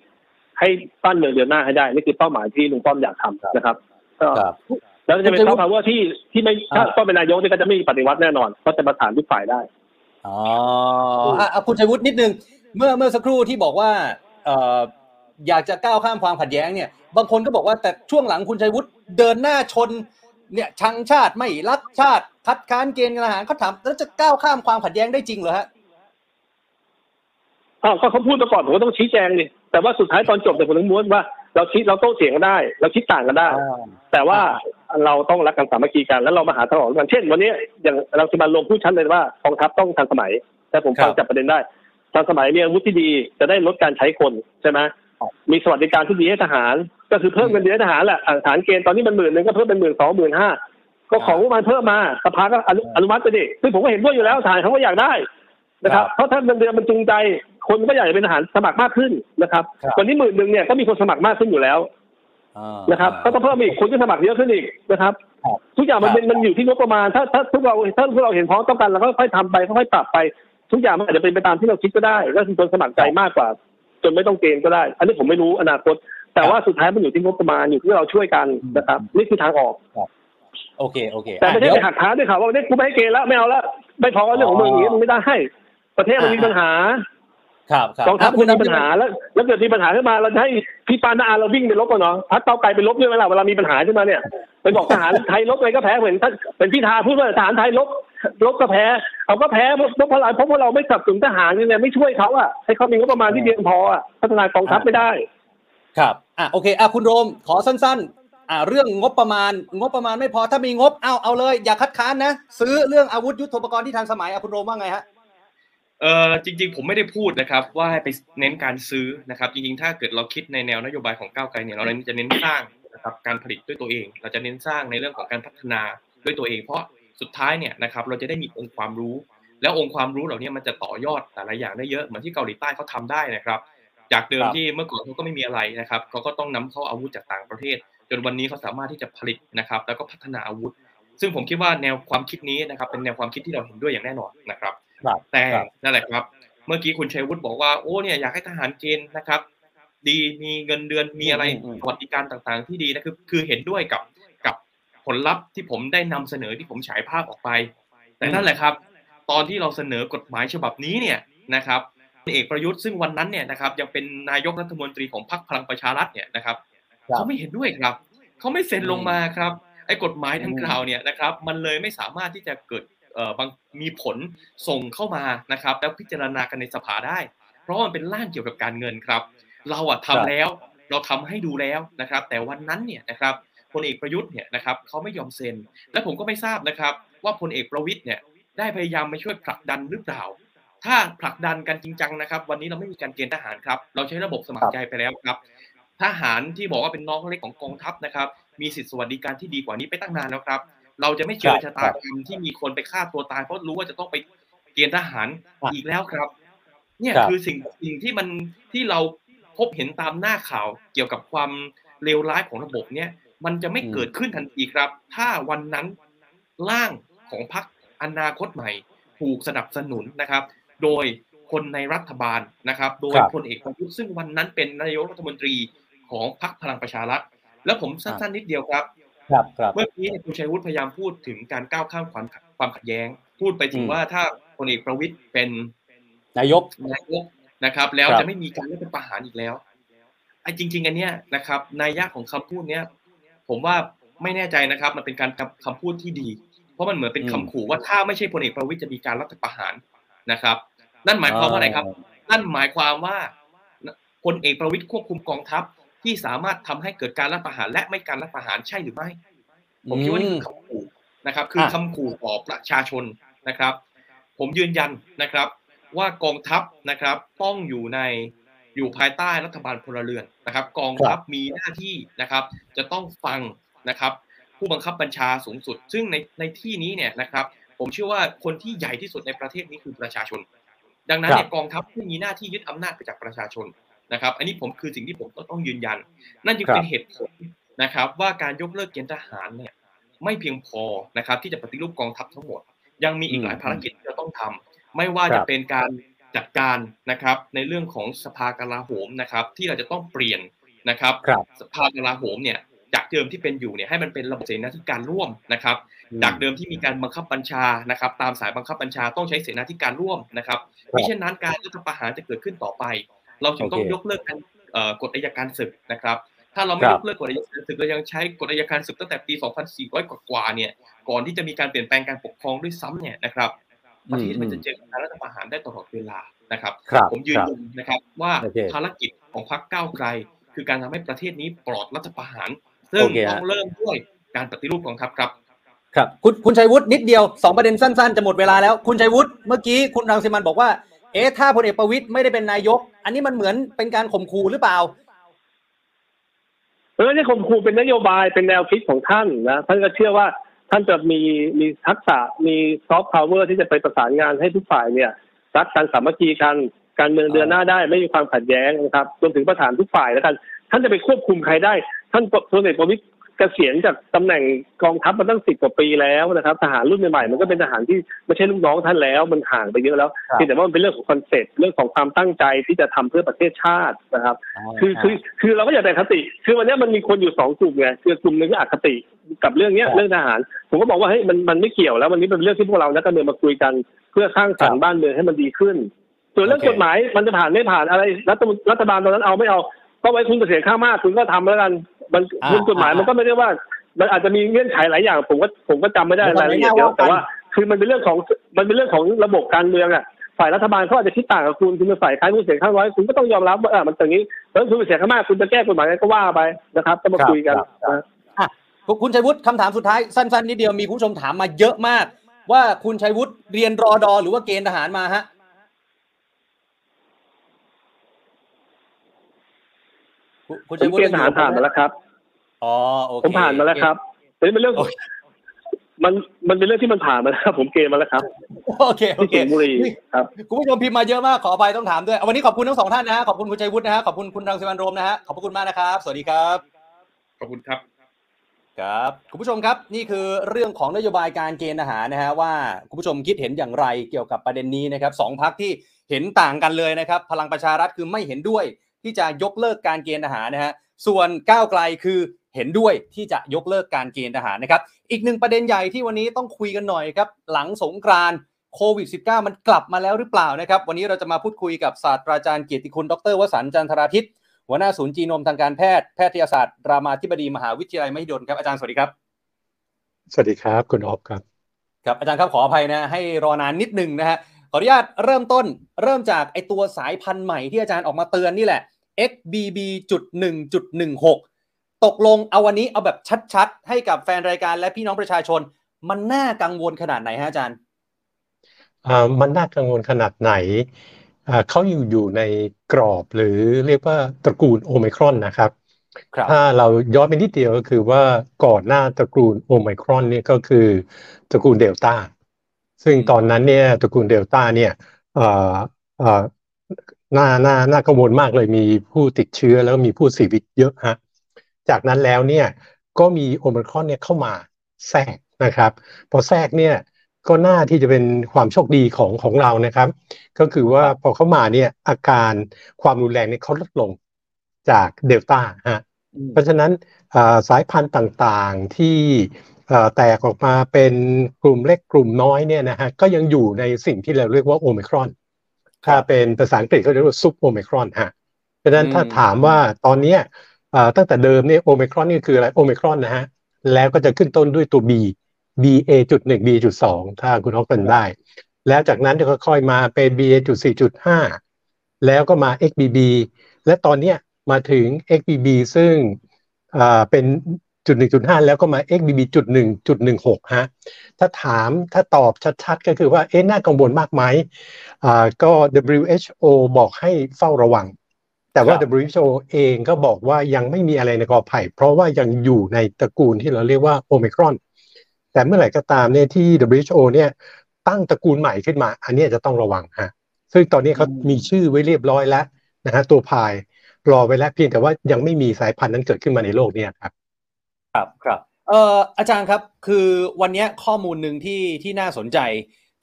ให้บ้านเมืองเดินหน้าให้ได้นี่คือเป้าหมายที่ลุงป้อมอยากทำนะครับก็ครับแล้วจะเป็นซอฟต์พาวเวอร์ที่ที่ไม่ถ้าอ่าป้อมเป็นนายกนี่ก็จะไม่มีปฏิวัติแน่นอน ก็จะประสานทุกฝ่ายได้อ๋ออะอะคุณชัยวุฒินิดนึงเมื่อเมื่อสักครู่ที่บอกว่าเอ่ออยากจะก้าวข้ามความขัดแย้งเนี่ย บางคนก็บอกว่าแต่ช่วงหลังคุณชัยวุฒิเดินหน้าชนเนี่ยชังชาติไม่รักชาติคัดค้านเกณฑ์ทหารเขาถามแล้วจะก้าวข้ามความขัดแย้งได้จริงเหรอฮะ อ้าวก็เขาพูดมาก่อนผมก็ต้องชี้แจงดิแต่ว่าสุดท้ายตอนจบแต่ผมถึงม้วนว่า เราคิดเราโต้เถียงกันได้ เราคิดต่างกันได้ แต่ว่าเราต้องรักกันสามัคคีกันแล้วเรามาหาทางออกร่วมกันเช่น วันนี้อย่างเราจะมาลงพูดชัดเลยว่ากองทัพต้องทันสมัย แต่ผมฟังครับจับประเด็นได้ทันสมัยมีอาวุธที่ดีจะได้ลดการใช้คนใช่ไหมครับมีสวัสดิการที่ดีให้ทหาร ก็คือเพิ่มเงินเดือนให้ทหารแหละอ่าทหารเกณฑ์ตอนนี้มันหมื่นหนึ่งก็เพิ่มเป็นหมื่นสองหมื่นห้าก็ของงบประมาณเพิ่มมาสภาก็อนุอนุมัติไปดิซึ่งผมก็เห็นด้วยอยู่แล้วทหารเขาก็อยากได้นะครับเพราะถ้าเงินเดือนมันจูงใจ คนก็อยากจะเป็นทหารสมัครมากขึ้นนะครับครับวันนี้หมื่นหนึ่งเนี่ยก็มีคนสมัครมากขึ้นอยู่แล้วอ่านะครับก็ต้องเพิ่มอีกคนก็สมัครเยอะขึ้นอีกนะครับครับทุกอย่างมันครับเป็นมันอยู่ที่งบประมาณถ้าถ้าทุกเราถ้าพวกเราเห็นพ้องต้องกันเราก็ค่อยๆทำไปค่อยๆปรับไป ทุกอย่างมันอาจจะเป็นไปตามที่เราคิดก็ได้ก็คือคนสมัครใจมากกว่า จนไม่ต้องเกณฑ์ก็ได้ อันนี้ผมไม่รู้อนาคต แต่ว่าสุดท้ายมันอยู่ที่งบประมาณอยู่ที่เราช่วยกันนะครับ นี่คือทางออกโอเคโอเค แต่ไม่ใช่อะไปเดี๋ยวหักขาด้วยค่ะว่าเนี่ยกูไม่ให้เกณฑ์แล้วไม่เอาแล้วไม่พอก็เรื่องของมึงอย่างนี้มันไม่ได้ให้ ประเทศมันมีปัญหา ครับครับกองทัพอะมันมีนำปัญหาแล้ว แล้วเกิดมีปัญหาขึ้นมาเราจะให้พี่ปานาอาเราวิ่งไปลบกันเนาะพักเก้าวไกลไปลบด้วยไหมล่ะเวลามีปัญหาขึ้นมาเนี่ยไปบอกทหารไทยลบอะไรก็แพ้เหมือนท่านเป็นพิธาพูดว่าทหารไทยลบลบก็แพ้เขาก็แพ้เพราะเพราะอะไรเพราะพวกเราไม่สนับสนุนทหารเนี่ยไม่ช่วยเขาอะให้เขามีงบประมาณที่เพียงพออะพัฒนากองทัพไม่ได้ ครับอะโอเคอะคุณโรมขอสั้น ๆ อะเรื่องงบประมาณ งบประมาณไม่พอถ้ามีงบเอาเอาเลย อย่าคัดค้านนะ ซื้อเรื่องอาวุธยุทโธปกรณ์ที่ทันสมัยอะคุณโรมว่าไงฮะ เออจริงๆ ผมไม่ได้พูดนะครับ ว่าให้ไปเน้นการซื้อนะครับ จริงๆ ถ้าเกิดเราคิดในแนวนโยบายของก้าวไกลเนี่ยเราจะเน้นสร้างนะครับการผลิตด้วยตัวเอง เราจะเน้นสร้างในเรื่องของการพัฒนาด้วยตัวเอง เพราะสุดท้ายเนี่ยนะครับเราจะได้มีองค์ความรู้ แล้วองค์ความรู้เหล่านี้มันจะต่อยอดแต่ละอย่างได้เยอะเหมือนที่เกาหลีใต้เขาทำได้นะครับ จากเดิมที่เมื่อก่อนเขาก็ไม่มีอะไรนะครับเขาก็ต้องนำเข้าอาวุธจากต่างประเทศ จนวันนี้เขาสามารถที่จะผลิตนะครับ แล้วก็พัฒนาอาวุธ ซึ่งผมคิดว่าแนวความคิดนี้นะครับเป็นแนวความคิดที่เราเห็นด้วยอย่างแน่นอนนะครับ แต่ครับนั่นแหละครับ เมื่อกี้คุณชัยวุฒิบอกว่าโอ้เนี่ยอยากให้ทหารเกณฑ์นะครับ ดีมีเงินเดือนมีอะไรอืมอืมสวัสดิการต่างๆ ที่ดีนะคือคือเห็นด้วยกับกับผลลัพธ์ที่ผมได้นำเสนอที่ผมฉายภาพออกไป แต่นั่นแหละครับ ตอนที่เราเสนอกฎหมายฉบับนี้เนี่ยนะครับพลเอกประยุทธ์ซึ่งวันนั้นเนี่ยนะครับยังเป็นนายกรัฐมนตรีของพรรคพลังประชารัฐเนี่ยนะครับครับเขาไม่เห็นด้วยครับเขาไม่เซ็นอืมลงมาครับไอ้กฎหมายดังอืมกล่าวเนี่ยนะครับ มันเลยไม่สามารถที่จะเกิดเอ่อ บางมีผลส่งเข้ามานะครับแล้วพิจารณากันในสภาได้ เพราะว่ามันเป็นร่างเกี่ยวกับการเงินครับ เราอะทำแล้วเราทำให้ดูแล้วนะครับ แต่วันนั้นเนี่ยนะครับพลเอกประยุทธ์เนี่ยนะครับเขาไม่ยอมเซ็น และผมก็ไม่ทราบนะครับ ว่าพลเอกประวิตยเนี่ยได้พยายามมาช่วยผลักดันหรือเปล่า ถ้าผลักดันกันจริงจังนะครับ วันนี้เราไม่มีการเกณฑ์ทหารครับ เราใช้ระบบสมัครใจไปแล้วครับ ทหารที่บอกว่าเป็นน้องเล็กของกองทัพนะครับ มีสิทธิสวัสดิการที่ดีกว่านี้ไปตั้งนานแล้วครับ เราจะไม่เจอครับชะตากรรมที่มีคนไปฆ่าตัวตายเพราะรู้ว่าจะต้องไปเกณฑ์ทหารครับอีกแล้วครับ เนี่ยครับคือสิ่งสิ่งที่มันที่เราพบเห็นตามหน้าข่าวเกี่ยวกับความเลวร้ายของระบบเนี่ย มันจะไม่อืมเกิดขึ้นทันทีครับ ถ้าวันนั้นร่างของพรรคอนาคตใหม่ ถูกสนับสนุนนะครับ โดยคนในรัฐบาลนะครับ โดยครับพลเอกประยุทธ์ซึ่งวันนั้นเป็นนายกรัฐมนตรีของพรรคพลังประชารัฐ แล้วผมสั้นๆนิดเดียวครับ ครับครับเมื่อกี้เนี่ยคุณชัยวุฒิพยายามพูดถึงการก้าวข้ามความขัดความขัดแย้ง พูดไปถึงอืมว่าถ้าพลเอกประวิตยเป็นนายกนายกนะครับ แล้วครับจะไม่มีการรัฐประหารอีกแล้วไอ้จริง ๆ อันเนี้ยนะครับนัยยะของคำพูดเนี้ยผมว่าไม่แน่ใจนะครับ มันเป็นการคำคำพูดที่ดี เพราะมันเหมือนเป็นคำขู่ว่าถ้าไม่ใช่พลเอกประวิตยจะมีการรัฐประหารนะครับ นั่นหมายความว่าอะไรครับ นั่นหมายความว่าพลเอกประวิตยควบคุมกองทัพ ที่สามารถทำให้เกิดการรัฐประหารและไม่การรัฐประหารใช่หรือไม่ ผมคิดว่านี่คือคำขู่นะครับ คืออะคำขู่ต่อประชาชนนะครับ ผมยืนยันนะครับ ว่ากองทัพนะครับต้องอยู่ในอยู่ภายใต้รัฐบาลพลเรือนนะครับ กองทัพมีหน้าที่นะครับ จะต้องฟังนะครับ ผู้บังคับบัญชาสูงสุด ซึ่งในในที่นี้เนี่ยนะครับ ผมเชื่อว่าคนที่ใหญ่ที่สุดในประเทศนี้คือประชาชน ดังนั้นเนี่ยกองทัพที่มีหน้าที่ยึดอำนาจไปจากประชาชน นะครับ อันนี้ผมคือสิ่งที่ผมต้องต้องยืนยัน นั่นจึงเป็นเหตุผลนะครับ ว่าการยกเลิกเกณฑ์ทหารเนี่ยไม่เพียงพอนะครับ ที่จะปฏิรูปกองทัพทั้งหมด ยังมีอีกหลายภารกิจที่เราต้องทำไม่ว่าครัจะบเป็นการจัดการนะครับในเรื่องของสภากลาโหมนะครับ ที่เราจะต้องเปลี่ยนนะครับครับสภากลาโหมเนี่ยจากเดิมที่เป็นอยู่เนี่ยให้มันเป็นระบบเสนาธิการร่วมนะครับ จากเดิมที่มีการบังคับบัญชานะครับ ตามสายบังคับบัญชาต้องใช้เสนาธิการร่วมนะครับครับมิเช่นนั้นการรัฐประหารจะเกิดขึ้นต่อไป เราจึงต้องโอเคยกเลิกการเอ่อกฎอัยการศึกนะครับ ถ้าเราไม่ครัยบกเลิกกฎอัยการศึกเรายังใช้กฎอัยการศึกตั้งแต่ปี 2400 กว่าๆเนี่ยก่อนที่จะมีการเปลี่ยนแปลงการปกครองด้วยซ้ำเนี่ยนะครับประเทศมันจะเจอการรัฐประหารได้ตลอดเวลานะครับครับผมยืนครับยันนะครับว่าโอเคภารกิจของพรรคก้าวไกล คือการทำให้ประเทศนี้ปลอดรัฐประหาร ซึ่งโอเคฮะต้องเริ่มด้วยการปฏิรูปกองทัพครับ ครับ คุณคุณชัยวุฒินิดเดียวสองประเด็นสั้นๆ จะหมดเวลาแล้ว คุณชัยวุฒิเมื่อกี้คุณรังสิมันบอกว่า เอ๊ะถ้าพลเอกประวิตยไม่ได้เป็นนายก อันนี้มันเหมือนเป็นการข่มขู่หรือเปล่าเพราะฉะนั้นข่มขู่เป็นนโยบายเป็นแนวคิดของท่านนะท่านก็เชื่อว่าท่านจะมีมีทักษะมีซอฟต์พาวเวอร์ที่จะไปประสานงานให้ทุกฝ่ายเนี่ย รักกันสามัคคีกันการเมืองเดินหน้าได้ไม่มีความขัดแย้งนะครับรวมถึงประสานทุกฝ่ายแล้วกัน ท่านจะไปควบคุมใครได้ ท่านพลเอกประวิตร เกษียณจากตำแหน่งกองทัพมาตั้งสิบกว่าปีแล้วนะครับทหารรุ่นใหม่ๆมันก็เป็นทหารที่ไม่ใช่ลูกน้องท่านแล้ว มันห่างไปเยอะแล้วครับเพียงแต่ว่ามันเป็นเรื่องของ concept เรื่องของความตั้งใจที่จะทำเพื่อประเทศชาตินะครับ คือคือคือเราก็อย่าแต่คติ คือวันเนี้ยมันมีคนอยู่สองกลุ่มไงคือกลุ่มหนึ่งก็อคติกับเรื่องเนี้ยครับเรื่องทหาร ผมก็บอกว่าเฮ้ยมันมันไม่เกี่ยวแล้ววันนี้เป็นเรื่องที่พวกเรานักการเมืองมาคุยกัน เพื่อสร้างสรรครัค์บบ้านเมืองให้มันดีขึ้น ส่วนเรื่องโอเคกฎหมายมันจะผ่านไม่ผ่านอะไรรัฐมนรัฐบาลตอนนั้นเอาไม่เอาก็ไว้คุณเสียงข้างมากคุณก็ทำแล้วกัน มันอ่าคุณกฎหมายอ่ามัมันก็ไม่ได้ว่า มันอาจจะมีเงื่อนไขหลายอย่าง ผมก็ผมก็จำไม่ได้เดี๋ยวรายละเอียดเยเราอะไม่ว่ากันแต่ว่า คือมันเป็นเรื่องของมันเป็นเรื่องของระบบการเมืองอะฝ่ายรัฐบาลเขาอาจจะคิดต่างกับคุณคุณเป็นฝ่ายค้านคุณเสียงข้างน้อยคุณก็ต้องยอมรับว่าเออมันอย่างนี้แล้วคุณเป็นเสียงข้างมากคุณจะแก้กฎหมายอะไรก็ว่าไปนะครับก็มาคุยกันครับครับนะอะคุณคุณชัยวุฒิคำถามสุดท้ายสั้นๆนิดเดียวมีผู้ชมถามมาเยอะมาก ว่าคุณชัยวุฒิเรียนรอดอหรือว่าเกณฑ์ทหารมาฮะ คุณคุณผชัยมวุฒิเกณฑ์ทหารผ่านมาแล้วครับอ๋อโอเคผมผ่านมาแล้วครับแต่นี่เป็นเรื่องโอเคมันมันเป็นเรื่องที่มันผ่านมาแล้วครับผมเกณฑ์มาแล้วครับโอเคโอที่เคสิงห์บุรีครับคุณผู้ชมพิมพ์มาเยอะมากขออภัยต้องถามด้วยวันนี้ขอบคุณทั้งสองท่านนะฮะขอบคุณคุณชัยวุฒินะฮะขอบคุณคุณรังสิมันต์โรมนะฮะขอบพระคุณมากนะครับ สวัสดีครับ ขอบคุณครับครับคุณผู้ชมครับนี่คือเรื่องของนโยบายการเกณฑ์ทหารนะฮะว่าคุณผู้ชมคิดเห็นอย่างไรเกี่ยวกับประเด็นนี้นะครับสองพักที่เห็นต่างกันเลยนะครับ พลังประชารัฐคือไม่เห็นด้วย ที่จะยกเลิกการเกณฑ์ทหารนะฮะส่วนก้าวไกลคือเห็นด้วยที่จะยกเลิกการเกณฑ์ทหารนะครับ อีกหนึ่งประเด็นใหญ่ที่วันนี้ต้องคุยกันหน่อยครับ หลังสงกรานต์โควิด -19 มันกลับมาแล้วหรือเปล่านะครับ วันนี้เราจะมาพูดคุยกับศาสตราจารย์เกียรติคุณดรวสันต์จันทราทิตหัวหน้าศูนย์จีโนมทางการแพทย์แพทยศาสตร์รามาธิบดีมหาวิทยาลัยมหิดลครับอาจารย์สวัสดีครับ สวัสดีครับคุณออฟครับ ครับอาจารย์ครับขออภัยนะให้รอนานนิดนึงนะฮะขออนุญาตเริ่มต้นเริ่มจากไอตัวสายพันธุ์ใหม่ที่อาจารย์ออกมาเตือนนี่แหละ XBB.1.16 ตกลงเอาวันนี้เอาแบบชัดๆ ให้กับแฟนรายการและพี่น้องประชาชน มันน่ากังวลขนาดไหนฮะอาจารย์อ่ามันน่ากังวลขนาดไหนอ่าเขาอยู่อยู่ในกรอบหรือเรียกว่าตระกูลโอไมครอนนะครับครับถ้าเราย้อนไปนิดเดียวก็คือว่าก่อนหน้าตระกูลโอไมครอนเนี่ยก็คือตระกูลเดลต้าซึ่งตอนนั้นเนี่ยตระกูลเดลต้าเนี่ยเอ่อเอ่อ น่าน่าน่ากังวลมากเลยมีผู้ติดเชื้อแล้วก็มีผู้เสียชีวิตเยอะฮะจากนั้นแล้วเนี่ยก็มีโอไมครอนเนี่ยเข้ามาแทรกนะครับ พอแทรกเนี่ยก็น่าที่จะเป็นความโชคดีของของเรานะครับ ก็คือว่าพอเข้ามาเนี่ยอาการความรุนแรงเนี่ยเขาลดลงจากเดลต้าฮะเพราะฉะนั้นอ่าสายพันธุ์ต่างๆที่อ่าแตกออกมาเป็นกลุ่มเล็กกลุ่มน้อยเนี่ยนะฮะก็ยังอยู่ในสิ่งที่เราเรียกว่าโอ i ครอน ถ้าเป็นภาษาอังกฤษเขาเรียกว่าซุปโอ i ครอนฮะเพราะฉะนั้นถ้าอืมถามว่าตอนเนี้ยอ่าตั้งแต่เดิมเนี่ยโอ i ครอนนี่คืออะไรโอ i ครอนนะฮะแล้วก็จะขึ้นต้นด้วยตัว B BA จุดหนึ่ง B จุดสองถ้าคุณฮอกเป็นได้ แล้วจากนั้นจะค่อยๆมาเป็น BA จุดสี่จุดห้าแล้วก็มา XBB และตอนเนี้ยมาถึง XBB ซึ่งอ่าเป็น จุดหนึ่งจุดห้าแล้วก็มา XBB จุดหนึ่งจุดหนึ่งหกฮะถ้าถามถ้าตอบชัดๆ ก็คือว่าเอ๊ะน่ากังวลมากไหมอ่าก็ WHO บอกให้เฝ้าระวัง แต่ว่าครับ WHO เองก็บอกว่ายังไม่มีอะไรในกอไผ่เพราะว่ายังอยู่ในตระกูลที่เราเรียกว่าโอ i ครอน แต่เมื่อไหร่ก็ตามเนี่ยที่ WHO เนี่ยตั้งตระกูลใหม่ขึ้นมา อันเนี้ยจะต้องระวังฮะซึ่งตอนนี้เขาอืมมีชื่อไว้เรียบร้อยแล้วนะฮะตัวพายรอไว้แล้วเพียงแต่ว่ายังไม่มีสายพันธุ์นั้นเกิดขึ้นมาในโลกเนี่ยครับ ครับครับเอ่ออาจารย์ครับคือวันเนี้ยข้อมูลหนึ่งที่ที่น่าสนใจ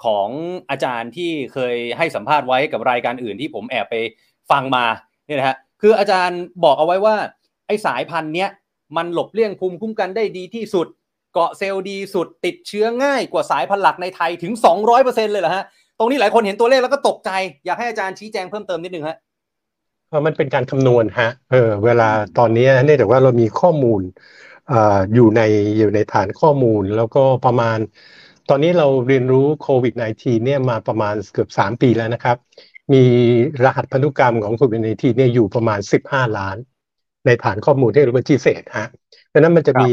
ของอาจารย์ที่เคยให้สัมภาษณ์ไว้กับรายการอื่นที่ผมแอบไปฟังมาเนี่ยนะฮะคืออาจารย์บอกเอาไว้ว่าไอ้สายพันธุ์เนี้ยมันหลบเลี่ยงภูมิคุ้มกันได้ดีที่สุด เกาะเซลล์ดีสุดติดเชื้อง่ายกว่าสายพันธุ์หลักในไทยถึง 200%เลยเหรอฮะตรงนี้หลายคนเห็นตัวเลขแล้วก็ตกใจอยากให้อาจารย์ชี้แจงเพิ่มเติมนิดนึงฮะเออมันเป็นการคำนวณฮะเออเวลาตอนนี้เนื่องจากว่าเรามีข้อมูล อ่าอยู่ในอยู่ในฐานข้อมูล แล้วก็ประมาณ ตอนนี้เราเรียนรู้โควิด -19 เนี่ยมาประมาณเกือบ 3 ปีแล้วนะครับ มีรหัสพันธุกรรมของโควิด -19 เนี่ยอยู่ประมาณ 15 ล้าน ในฐานข้อมูลที่เรียกว่า g s e t ฮะดังนั้นมันจะครับมี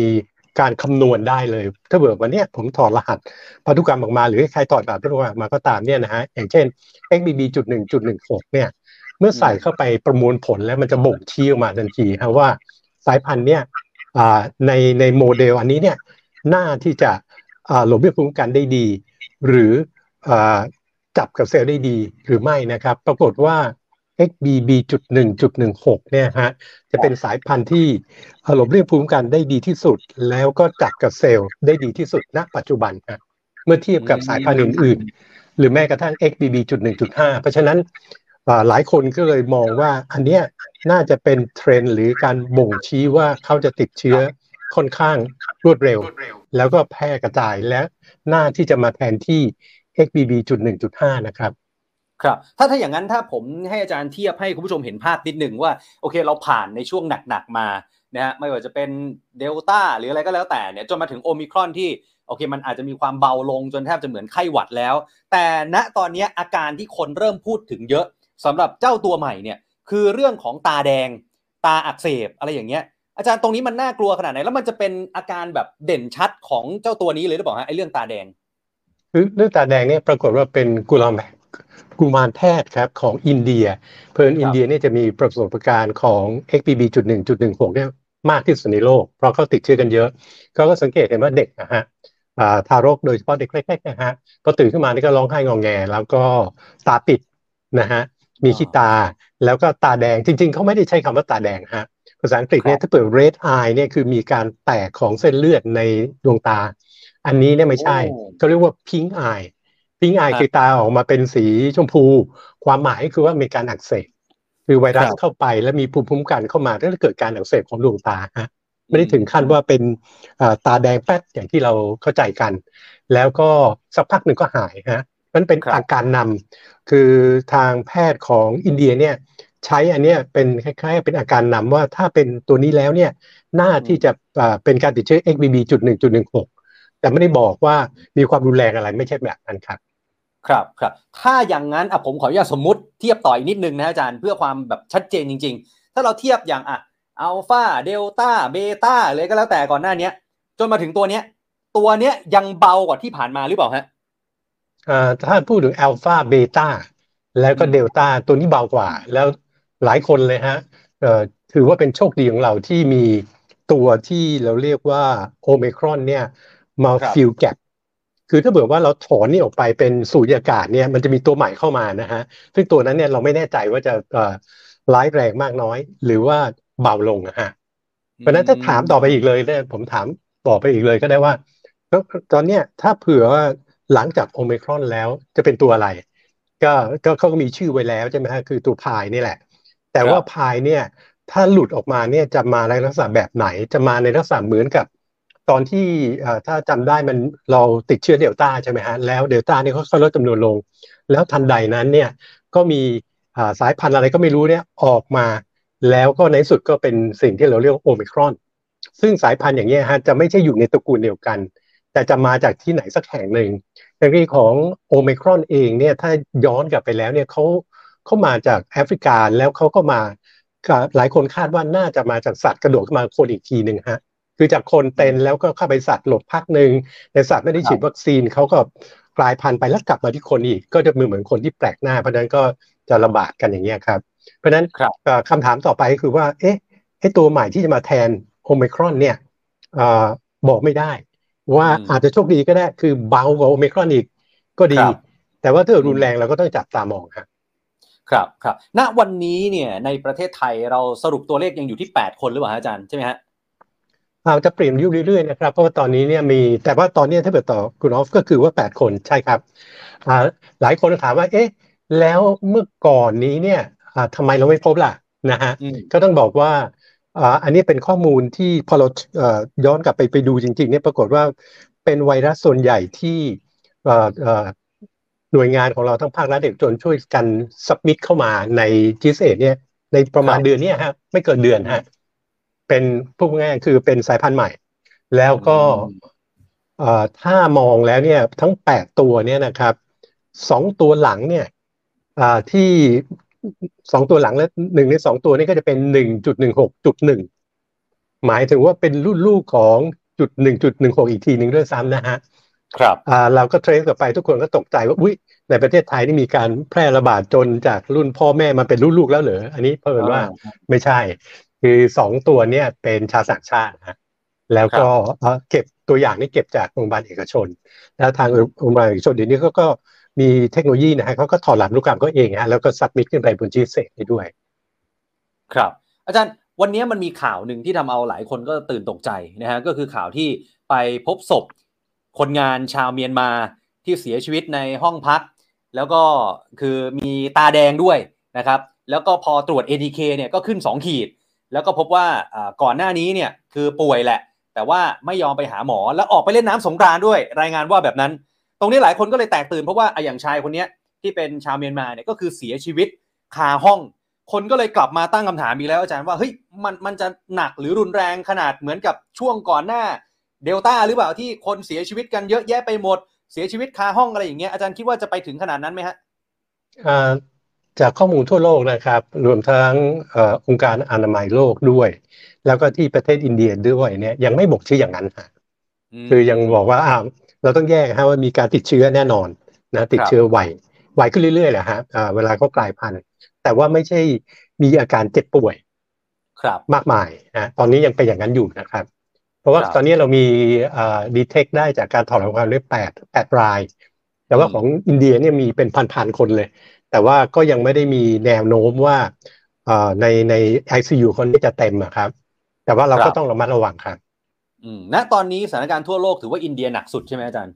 การคำนวณได้เลย ถ้าเบิดวันเนี้ยผมถอดรหัสพันธุกรรมออกมา หรือใครถอดรหัสพันธุกรรมออกมาก็ตามเนี่ยนะฮะ อย่างเช่น XBB.1.16 เนี่ย เมื่อใส่เข้าไปประมวลผลแล้วมันจะบ่งชี้ออกมาทันทีครับว่าสายพันธุ์เนี่ยอ่า ในในโมเดลอันนี้เนี่ยน่าที่จะอ่าหลบเลี่ยงภูมิคุ้มกันได้ดี หรืออจับกับเซลล์ได้ดีหรือไม่นะครับ ปรากฏว่า XBB.1.16 เนี่ยฮะจะเป็นสายพันธุ์ที่อ่าหลบเลี่ยงภูมิคุ้มกันได้ดีที่สุด แล้วก็จับกับเซลล์ได้ดีที่สุดณ ปัจจุบันฮะเมื่อเทียบกับสายพันธุ์อื่น ๆ หรือแม้กระทั่ง XBB.1.5 เพราะฉะนั้น หลายคนก็เลยมองว่าอันเนี้ยน่าจะเป็นเทรนด์หรือการบ่งชี้ว่าเขาจะติดเชื้อค่อนข้างรวดเร็ว แล้วก็แพร่กระจายและน่าที่จะมาแทนที่ XBB.1.5 นะครับครับถ้าถ้าอย่างนั้นถ้าผมให้อาจารย์เทียบให้คุณผู้ชมเห็นภาพนิดหนึ่งว่าโอเคเราผ่านในช่วงหนักๆมานะฮะไม่ว่าจะเป็นเดลต้าหรืออะไรก็แล้วแต่เนี่ยจนมาถึงโอมิครอนที่โอเคมันอาจจะมีความเบาลงจนแทบจะเหมือนไข้หวัดแล้ว แต่ณตอนนี้อาการที่คนเริ่มพูดถึงเยอะ สำหรับเจ้าตัวใหม่เนี่ยคือเรื่องของตาแดงตาอักเสบอะไรอย่างเงี้ยอาจารย์ตรงนี้มันน่ากลัวขนาดไหน แล้วมันจะเป็นอาการแบบเด่นชัดของเจ้าตัวนี้เลยหรือเปล่าฮะไอ้เรื่องตาแดงคือเรื่องตาแดงเนี่ยปรากฏว่าเป็นกุลามกุมารแพทย์ครับของอินเดีย เพราะฉะนั้นอินเดียเนี่ยจะมีประสบการณ์ของ XBB.1.16 เนี่ยมากที่สุดในโลก เพราะเขาติดเชื้อกันเยอะเขาก็สังเกตเห็นว่าเด็กนะฮะทารกโดยเฉพาะเด็กเล็กๆนะฮะพอตื่นขึ้นมานี่ก็ร้องไห้งองแง แล้วก็ตาปิดนะฮะ มีขี้ตา แล้วก็ตาแดงจริง ๆเขาไม่ได้ใช้คำว่าตาแดงฮะภาษาอังกฤษเนี่ยถ้าเปิด red eye เนี่ยคือมีการแตกของเส้นเลือดในดวงตา อันนี้เนี่ยไม่ใช่โอ้เขาเรียกว่า pink eye pink eye ครับคือตาออกมาเป็นสีชมพู ความหมายคือว่ามีการอักเสบคือไวรัสครับเข้าไปแล้วมีภูมิคุ้มกันเข้ามาก็จะเกิดการอักเสบของดวงตาฮะไม่ได้ถึงขั้นว่าเป็นอ่าตาแดงแป๊ดอย่างที่เราเข้าใจกัน แล้วก็สักพักหนึ่งก็หายฮะ มันเป็นครับอาการนำคือทางแพทย์ของอินเดียเนี่ยใช้อันเนี้ยเป็นคล้ายๆ เป็นอาการนำว่าถ้าเป็นตัวนี้แล้วเนี่ยน่าที่จะอ่าเป็นการติดเชื้อ XBB จุดหนึ่งจุดหนึ่งหกแต่ไม่ได้บอกว่ามีความรุนแรงอะไรไม่ใช่แบบนั้นครับ ครับครับ ถ้าอย่างนั้นอะผมขออนุญาตสมมุติเทียบต่ออีกนิดนึงนะอาจารย์เพื่อความแบบชัดเจนจริง ๆ ถ้าเราเทียบอย่างอะอัลฟาเดลต้าเบต้าเลยก็แล้วแต่ก่อนหน้าเนี้ยจนมาถึงตัวเนี้ย ตัวเนี้ยยังเบากว่าที่ผ่านมาหรือเปล่าฮะอ่า ถ้าพูดถึงอัลฟาเบต้าแล้วก็อืมเดลต้าตัวนี้เบากว่า แล้วหลายคนเลยฮะเอ่อถือว่าเป็นโชคดีของเราที่มีตัวที่เราเรียกว่าโอ i ครอนเนี่ยมาครับฟิลแกปคือถ้าเผื่อว่าเราถอนนี่ออกไปเป็นสุญญากาศเนี่ยมันจะมีตัวใหม่เข้ามานะฮะซึ่งตัวนั้นเนี่ยเราไม่แน่ใจว่าจะเอ่อร้ายแรงมากน้อย หรือว่าเบาลงนะฮะเพราะฉะนั้นถ้าถามต่อไปอีกเลยเนี่ยผมถามต่อไปอีกเลยก็ได้ว่าแล้วตอนเนี้ยถ้าเผื่อว่า หลังจากโอมครอนแล้วจะเป็นตัวอะไร ก็ก็เขาก็มีชื่อไว้แล้วใช่ไหมฮะคือตัวพายนี่แหละ แต่ว่าพายเนี่ย ถ้าหลุดออกมาเนี่ยจะมาในลักษณะแบบไหน จะมาในลักษณะเหมือนกับ ตอนที่เอ่อถ้าจำได้มันเราติดเชื้อเดลต้าใช่ไหมฮะแล้วเดลต้าเนี่ยค่อยๆลดจำนวนลง แล้วทันใดนั้นเนี่ยก็มีอ่าสายพันธุ์อะไรก็ไม่รู้เนี่ยออกมา แล้วก็ในที่สุดก็เป็นสิ่งที่เราเรียกว่าโอมิครอน ซึ่งสายพันธุ์อย่างนี้ยฮะจะไม่ใช่อยู่ในตระกูลเดียวกัน แต่จะมาจากที่ไหนสักแห่งหนึ่งอย่างที่ของโอมิครอนเองเนี่ยถ้าย้อนกลับไปแล้วเนี่ยเขาเขามาจากแอฟริกาแล้วเขาก็มาหลายคนคาดว่าน่าจะมาจากสัตว์กระโดดขึ้นมาคนอีกทีหนึ่งฮะคือจากคนเป็นแล้วก็เข้าไปสัตว์หลบพักหนึ่งในสัตว์ไม่ได้ฉีดวัคซีนเขาก็กลายพันธุ์ไปแล้วกลับมาที่คนอีก ก็จะมือเหมือนคนที่แปลกหน้าเพราะฉะนั้นก็จะระบาดกันอย่างเงี้ยครับ เพราะฉะนั้นครับเอ่อคำถามต่อไปก็คือว่า เอ๊ะไอ้ตัวใหม่ที่จะมาแทนโอมิครอนเนี่ยเอ่อบอกไม่ได้ ว่าอืมอาจจะโชคดีก็ได้คือเบากว่าโอมิครอนอีกก็ดีครับแต่ว่าถ้ารุนแรงเราก็ต้องจับตามองครับครับครับณวันนี้เนี่ยในประเทศไทยเราสรุปตัวเลขยังอยู่ที่ 8 คนหรือเปล่าฮะอาจารย์ใช่ไหมฮะอาจะเปลี่ยนอยู่เรื่อยๆนะครับ เพราะว่าตอนนี้เนี่ยมีแต่ว่าตอนนี้ถ้าเกิดต่อคุณออฟก็คือว่า 8 คนใช่ครับอ่าหลายคนถามว่า เอ๊ะ แล้วเมื่อก่อนนี้เนี่ยอ่าทำไมเราไม่พบล่ะนะฮะอืมก็ต้องบอกว่า อันนี้เป็นข้อมูลที่พอเราย้อนกลับไปไปดูจริงๆเนี่ยปรากฏว่าเป็นไวรัสส่วนใหญ่ที่หน่วยงานของเราทั้งภาครัฐเอกชนช่วยกันสับมิดเข้ามาในจีเอเนี่ยในประมาณเดือนนี้ฮะไม่เกินเดือนฮะเป็นพูดง่ายๆคือเป็นสายพันธุ์ใหม่ แล้วก็ถ้ามองแล้วเนี่ยทั้งแปดตัวเนี่ยนะครับสองตัวหลังเนี่ยที่ สองตัวหลังและหนึ่งในสองตัวนี้ก็จะเป็นหนึ่งจุดหนึ่งหกจุดหนึ่งหมายถึงว่าเป็นรุ่นลูกของจุดหนึ่งจุดหนึ่งหกอีกทีหนึ่งด้วยซ้ำนะฮะครับอ่าเราก็เทรสกลับไปทุกคนก็ตกใจว่าอุ้ยในประเทศไทยนี่มีการแพร่ระบาดจนจากรุ่นพ่อแม่มาเป็นรุ่นลูกแล้วเหรออันนี้เพิ่นว่าไม่ใช่ คือสองตัวเนี่ยเป็นชาวต่างชาตินะแล้วก็เอ่อเก็บตัวอย่างนี่เก็บจากโรงพยาบาลเอกชน แล้วทางโรงพยาบาลเอกชนเดี๋ยวนี้เขาก็ มีเทคโนโลยีนะฮะเขาก็ถอดรหัสพันธุกรรมเขาเองฮะแล้วก็สับมิดขึ้นไปบนจีเซได้ด้วย ครับ อาจารย์วันนี้มันมีข่าวหนึ่งที่ทำเอาหลายคนก็ตื่นตกใจนะฮะก็คือข่าวที่ไปพบศพคนงานชาวเมียนมาที่เสียชีวิตในห้องพัก แล้วก็คือมีตาแดงด้วยนะครับแล้วก็พอตรวจ ATK เนี่ยก็ขึ้น 2 ขีด แล้วก็พบว่าก่อนหน้านี้เนี่ยคือป่วยแหละ แต่ว่าไม่ยอมไปหาหมอแล้วออกไปเล่นน้ำสงกรานด้วย รายงานว่าแบบนั้น ตรงนี้หลายคนก็เลยแตกตื่นเพราะว่าอะอย่างชายคนเนี้ยที่เป็นชาวเมียนมาเนี่ยก็คือเสียชีวิตคาห้อง คนก็เลยกลับมาตั้งคำถามอีกแล้วอาจารย์ว่าเฮ้ยมันมันจะหนักหรือรุนแรงขนาดเหมือนกับช่วงก่อนหน้าเดลต้าหรือเปล่าที่คนเสียชีวิตกันเยอะแยะไปหมด เสียชีวิตคาห้องอะไรอย่างเงี้ยอาจารย์คิดว่าจะไปถึงขนาดนั้นไหมฮะอ่าจากข้อมูลทั่วโลกนะครับ รวมทั้งเอ่อองค์การอนามัยโลกด้วย แล้วก็ที่ประเทศอินเดียด้วยเนี่ยยังไม่บอกชื่ออย่างนั้นฮะคือยังบอกว่าอ้าว เราต้องแยกฮะว่ามีการติดเชื้อแน่นอนนะติดเชื้อไวไวขึ้นเรื่อยๆแหละฮะอ่าเวลาเขากลายพันธุ์แต่ว่าไม่ใช่มีอาการเจ็บป่วย ครับมากมายนะตอนนี้ยังเป็นอย่างนั้นอยู่นะครับ เพราะว่าครับตอนนี้เรามีอ่าดีเทคได้จากการถอดรหัสพันธุกรรมได้แปดแปดราย แต่ว่าอืมของอินเดียเนี่ยมีเป็นพันๆคนเลย แต่ว่าก็ยังไม่ได้มีแนวโน้มว่าอ่าในใน ICU คนนี้จะเต็มอะครับ แต่ว่าเราก็ต้องระมัดระวังครับอืม ณตอนนี้สถานการณ์ทั่วโลกถือว่าอินเดียหนักสุดใช่ไหมอาจารย์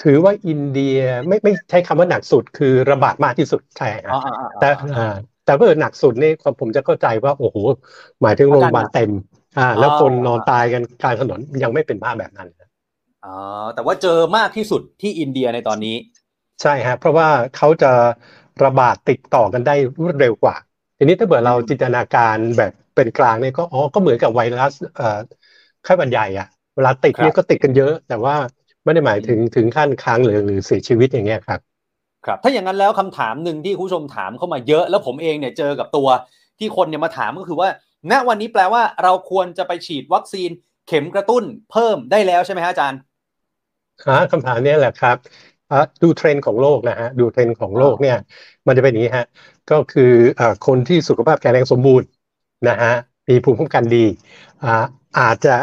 ถือว่าอินเดียไม่ไม่ใช้คำว่าหนักสุดคือระบาดมากที่สุดใช่ครับอ๋ออ๋ออ๋อแต่อ่าแต่แต่เมื่อหนักสุดนี่ผมจะเข้าใจว่าโอ้โหหมายถึงโรงพยาบาลเต็มอ่าแล้วคนนอนตายกันกลางถนนยังไม่เป็นภาพแบบนั้นอ๋อแต่ว่าเจอมากที่สุดที่อินเดียในตอนนี้ ใช่ฮะเพราะว่าเขาจะระบาดติดต่อกันได้รวดเร็วกว่า ทีนี้ถ้าเกิดเราจินตนาการแบบเป็นกลางเนี่ยก็อ๋อก็เหมือนกับไวรัสเอ่อ ไข้หวัดใหญ่อะเวลาติดเนี่ยก็ติดกันเยอะ แต่ว่าไม่ได้หมายถึงถึงขั้นค้างหรือหรือเสียชีวิตอย่างเงี้ยครับ ครับ ถ้าอย่างนั้นแล้วคำถามหนึ่งที่คุณผู้ชมถามเข้ามาเยอะ แล้วผมเองเนี่ยเจอกับตัวที่คนเนี่ยมาถามก็คือว่า ณวันนี้แปลว่าเราควรจะไปฉีดวัคซีนเข็มกระตุ้นเพิ่มได้แล้วใช่ไหมฮะอาจารย์ฮะคำถามนี้แหละครับดูเทรนด์ของโลกนะฮะดูเทรนด์ของโลกเนี่ย มันจะเป็นอย่างนี้ฮะก็คือคนที่สุขภาพแข็งแรงสมบูรณ์นะฮะมีภูมิคุ้มกันดี อาจจะ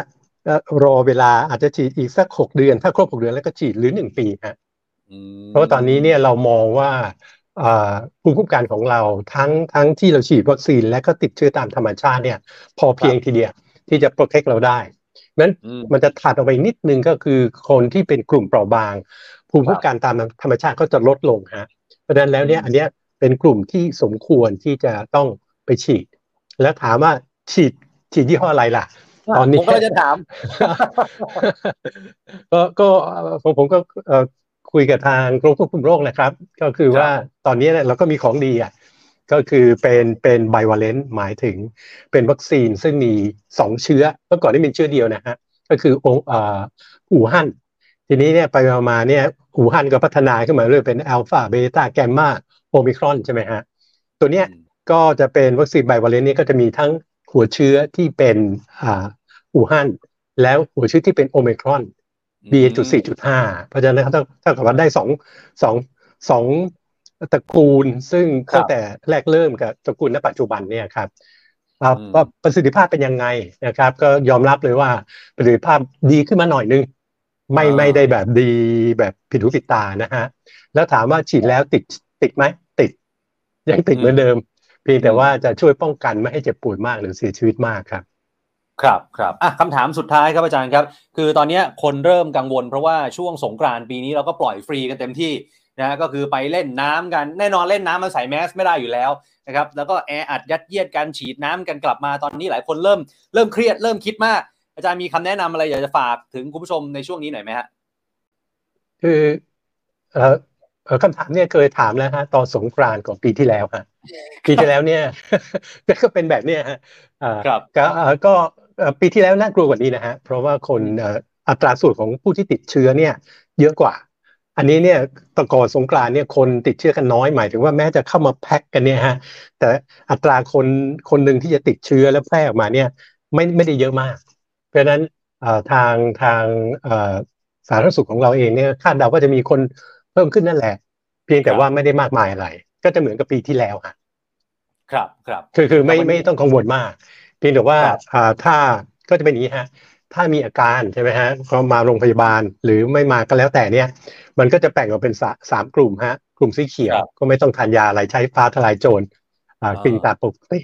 รอเวลาอาจจะฉีดอีกสักหกเดือน ถ้าครบหกเดือนแล้วก็ฉีดหรือหนึ่งปีฮะเพราะว่าตอนนี้เนี่ยเรามองว่าภูมิคุ้มกันของเราทั้งทั้งที่เราฉีดวัคซีนและก็ติดเชื้อตามธรรมชาติเนี่ย พอเพียงทีเดียวที่จะโปรเทคเราได้นั้นมันจะถัดออกไปนิดนึงก็คือคนที่เป็นกลุ่มเปราะบาง ภูมิคุ้มกันตามธรรมชาติก็จะลดลงฮะเพราะฉะนั้นแล้วเนี่ยอันเนี้ยเป็นกลุ่มที่สมควรที่จะต้องไปฉีด แล้วถามว่าฉีดฉีดยี่ห้ออะไรล่ะ ตอนนี้ผมก็จะถาม ก็ก็ผมผมก็คุยกับทางกรมควบคุมโรคนะครับ ก็คือว่าตอนนี้เราก็มีของดีอะก็คือเป็นเป็นไบวาเลนต์หมายถึงเป็นวัคซีนซึ่งมีสองเชื้อเมื่อก่อนนี่เป็นเชื้อเดียวนะฮะก็คือองอู่ฮั่นทีนี้เนี่ยไปมาเนี่ยอู่ฮั่นก็พัฒนาขึ้นมาเรื่อยเป็นอัลฟาเบต้าแกมมาโอมิครอนใช่ไหมฮะตัวเนี้ยก็จะเป็นวัคซีนไบวาเลนต์นี้ก็จะมีทั้ง หัวเชื้อที่เป็นอ่าอู่ฮั่นแล้วหัวเชื้อที่เป็นโอมิครอน BA.4.5 เพราะฉะนั้นถ้าถ้ากับว่าได้สองสองสองตระกูลซึ่งตั้งแต่แรกเริ่มกับตระกูลณปัจจุบันเนี่ยครับประสิทธิภาพเป็นยังไงนะครับ ก็ยอมรับเลยว่าประสิทธิภาพดีขึ้นมาหน่อยนึง ไม่ไม่ได้แบบดีแบบผิดหูผิดตานะฮะ แล้วถามว่าฉีดแล้วติดติดไหมติด ยังติดเหมือนเดิม เพียงแต่ว่าจะช่วยป้องกันไม่ให้เจ็บปวดมากหรือเสียชีวิตมากครับ ครับครับอะคำถามสุดท้ายครับอาจารย์ครับ คือตอนนี้คนเริ่มกังวล เพราะว่าช่วงสงกรานต์ปีนี้เราก็ปล่อยฟรีกันเต็มที่นะก็คือไปเล่นน้ำกันแน่นอนเล่นน้ำมันใส่แมสไม่ได้อยู่แล้วนะครับแล้วก็แออัดยัดเยียดการฉีดน้ำกันกลับมาตอนนี้หลายคนเริ่มเริ่มเครียดเริ่มคิดมาก อาจารย์มีคำแนะนำอะไรอยากจะฝากถึงคุณผู้ชมในช่วงนี้หน่อยไหมฮะคือเอ่อคำถามเนี่ยเคยถามแล้วฮะตอนสงกรานต์ของปีที่แล้วฮะ ปีที่แล้วเนี่ยก็เป็นแบบเนี้ยฮะครับก็ก็ปีที่แล้วน่ากลัวกว่านี้นะฮะ เพราะว่าคนอัตราส่วนของผู้ที่ติดเชื้อเนี่ย เยอะกว่า อันนี้เนี่ยตะกอนสงกรานเนี่ยคนติดเชื้อกันน้อยหมายถึงว่าแม้จะเข้ามาแพ็กกันเนี่ยฮะ แต่อัตราคนคนหนึ่งที่จะติดเชื้อแล้วแพร่ออกมาเนี่ย ไม่ไม่ได้เยอะมาก เพราะฉะนั้นทางทางสาธารณสุขของเราเองเนี่ยคาดเดาว่าจะมีคนเพิ่มขึ้นนั่นแหละ เพียงแต่ว่าไม่ได้มากมายอะไร ก็จะเหมือนกับปีที่แล้วครับครับครับคือคือไม่ไม่ต้องกังวลมากเพียงแต่ว่าถ้าก็จะเป็นอย่างนี้ฮะถ้ามีอาการใช่ไหมฮะก็มาโรงพยาบาลหรือไม่มาก็แล้วแต่เนี่ย มันก็จะแบ่งออกเป็นสามกลุ่มฮะ กลุ่มสีเขียวก็ไม่ต้องทานยาอะไรใช้ฟ้าทลายโจรอ่ากินตาปกติ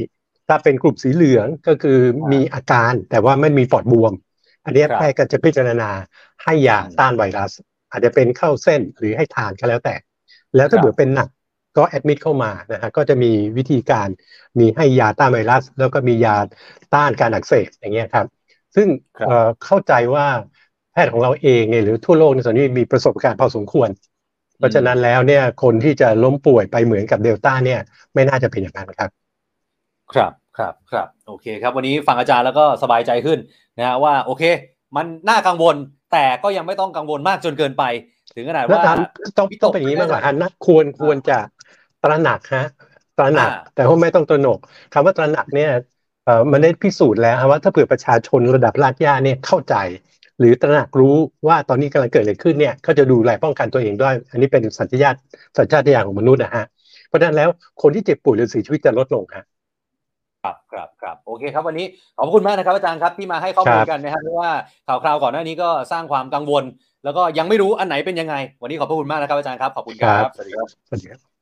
ถ้าเป็นกลุ่มสีเหลืองก็คือมีอาการแต่ว่าไม่มีปอดบวม อันนี้แพทย์ก็จะพิจารณาให้ยาต้านไวรัส อาจจะเป็นเข้าเส้นหรือให้ทานก็แล้วแต่ แล้วถ้าเบื่อเป็นหนัก ก็แอดมิดเข้ามานะฮะก็จะมีวิธีการมีให้ยาต้านไวรัส แล้วก็มียาต้านการอักเสบอย่างเงี้ยครับซึ่งเข้าใจว่าแพทย์ของเราเองหรือทั่วโลกในส่วนนี้มีประสบการณ์พอสมควร เพราะฉะนั้นแล้วเนี่ยคนที่จะล้มป่วยไปเหมือนกับเดลต้าเนี่ยไม่น่าจะเป็นอย่างนั้นครับ ครับครับครับโอเคครับ วันนี้ฟังอาจารย์แล้วก็สบายใจขึ้นนะฮะว่าโอเค มันน่ากังวลแต่ก็ยังไม่ต้องกังวลมากจนเกินไป ถึงขนาดว่าต้องต้องเป็นอย่างนี้มากกว่านะควรควรจะ ตระหนักฮะตระหนัก แต่ว่าไม่ต้องตระหนกคำว่าตระหนักเนี่ยเอ่อมันได้พิสูจน์แล้วว่าถ้าเผื่อประชาชนระดับรากหญ้าเนี่ยเข้าใจ หรือตระหนักรู้ว่าตอนนี้กำลังเกิดอะไรขึ้นเนี่ยเขาจะดูแลป้องกันตัวเองด้วย อันนี้เป็นสัญชาตสัญชาตญาณของมนุษย์นะฮะเพราะฉะนั้นแล้วคนที่เจ็บป่วยหรือเสียชีวิตจะลดลงครับครับครับครับโอเคครับวันนี้ขอบคุณมากนะครับอาจารย์ครับที่มาให้ข้อมูลกันนะครับเพราะว่าข่าวคราวก่อนหน้านี้ก็สร้างความกังวล แล้วก็ยังไม่รู้อันไหนเป็นยังไง วันนี้ขอบคุณมากนะครับอาจารย์ครับขอบคุณครับสวัสดีครับสวัสดีครับ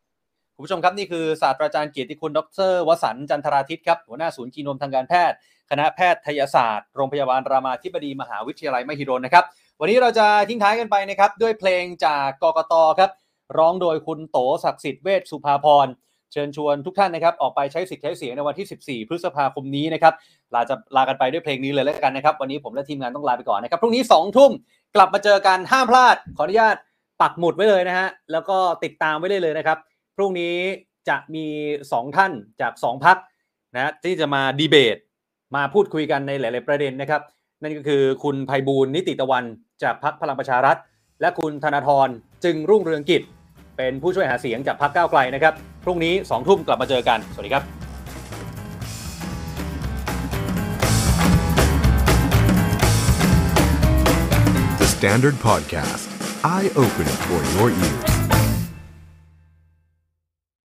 คุณผู้ชมครับ นี่คือศาสตราจารย์เกียรติคุณ ดรวสันจันทราทิตครับ หัวหน้าศูนย์กีนมทางการแพทย์ คณะแพทยศาสตร์ โรงพยาบาลรามาธิบดีมหาวิทยาลัยมหิดลนะครับ วันนี้เราจะทิ้งท้ายกันไปนะครับ ด้วยเพลงจากกกตครับ ร้องโดยคุณโตศักดิ์สิทธิ์เวชสุภาพรเชิญชวนทุกท่านนะครับ ออกไปใช้สิทธิ์ใช้เสียงในวันที่ 14 พฤษภาคมนี้นะครับลาจะลากันไปด้วยเพลงนี้เลยแล้วกันนะครับ วันนี้ผมและทีมงานต้องลาไปก่อนนะครับพรุ่งนี้2ทุ่มกลับมาเจอกันห้ามพลาด ขออนุญาตปักหมุดไว้เลยนะฮะแล้วก็ติดตามไว้เลยนะครับ พรุ่งนี้จะมี 2 ท่านจาก 2พักนะที่จะมาดีเบต มาพูดคุยกันในหลาย ๆ ประเด็นนะครับ นั่นก็คือคุณภัยบูลนิติตะวันจากพักพลังประชารัฐ และคุณธนาธรจึงรุ่งเรืองกิจ เป็นผู้ช่วยหาเสียงจากพักก้าวไกลนะครับ พรุ่งนี้2ทุ่มกลับมาเจอกัน สวัสดีครับ The Standard Podcast, eye open for your ears.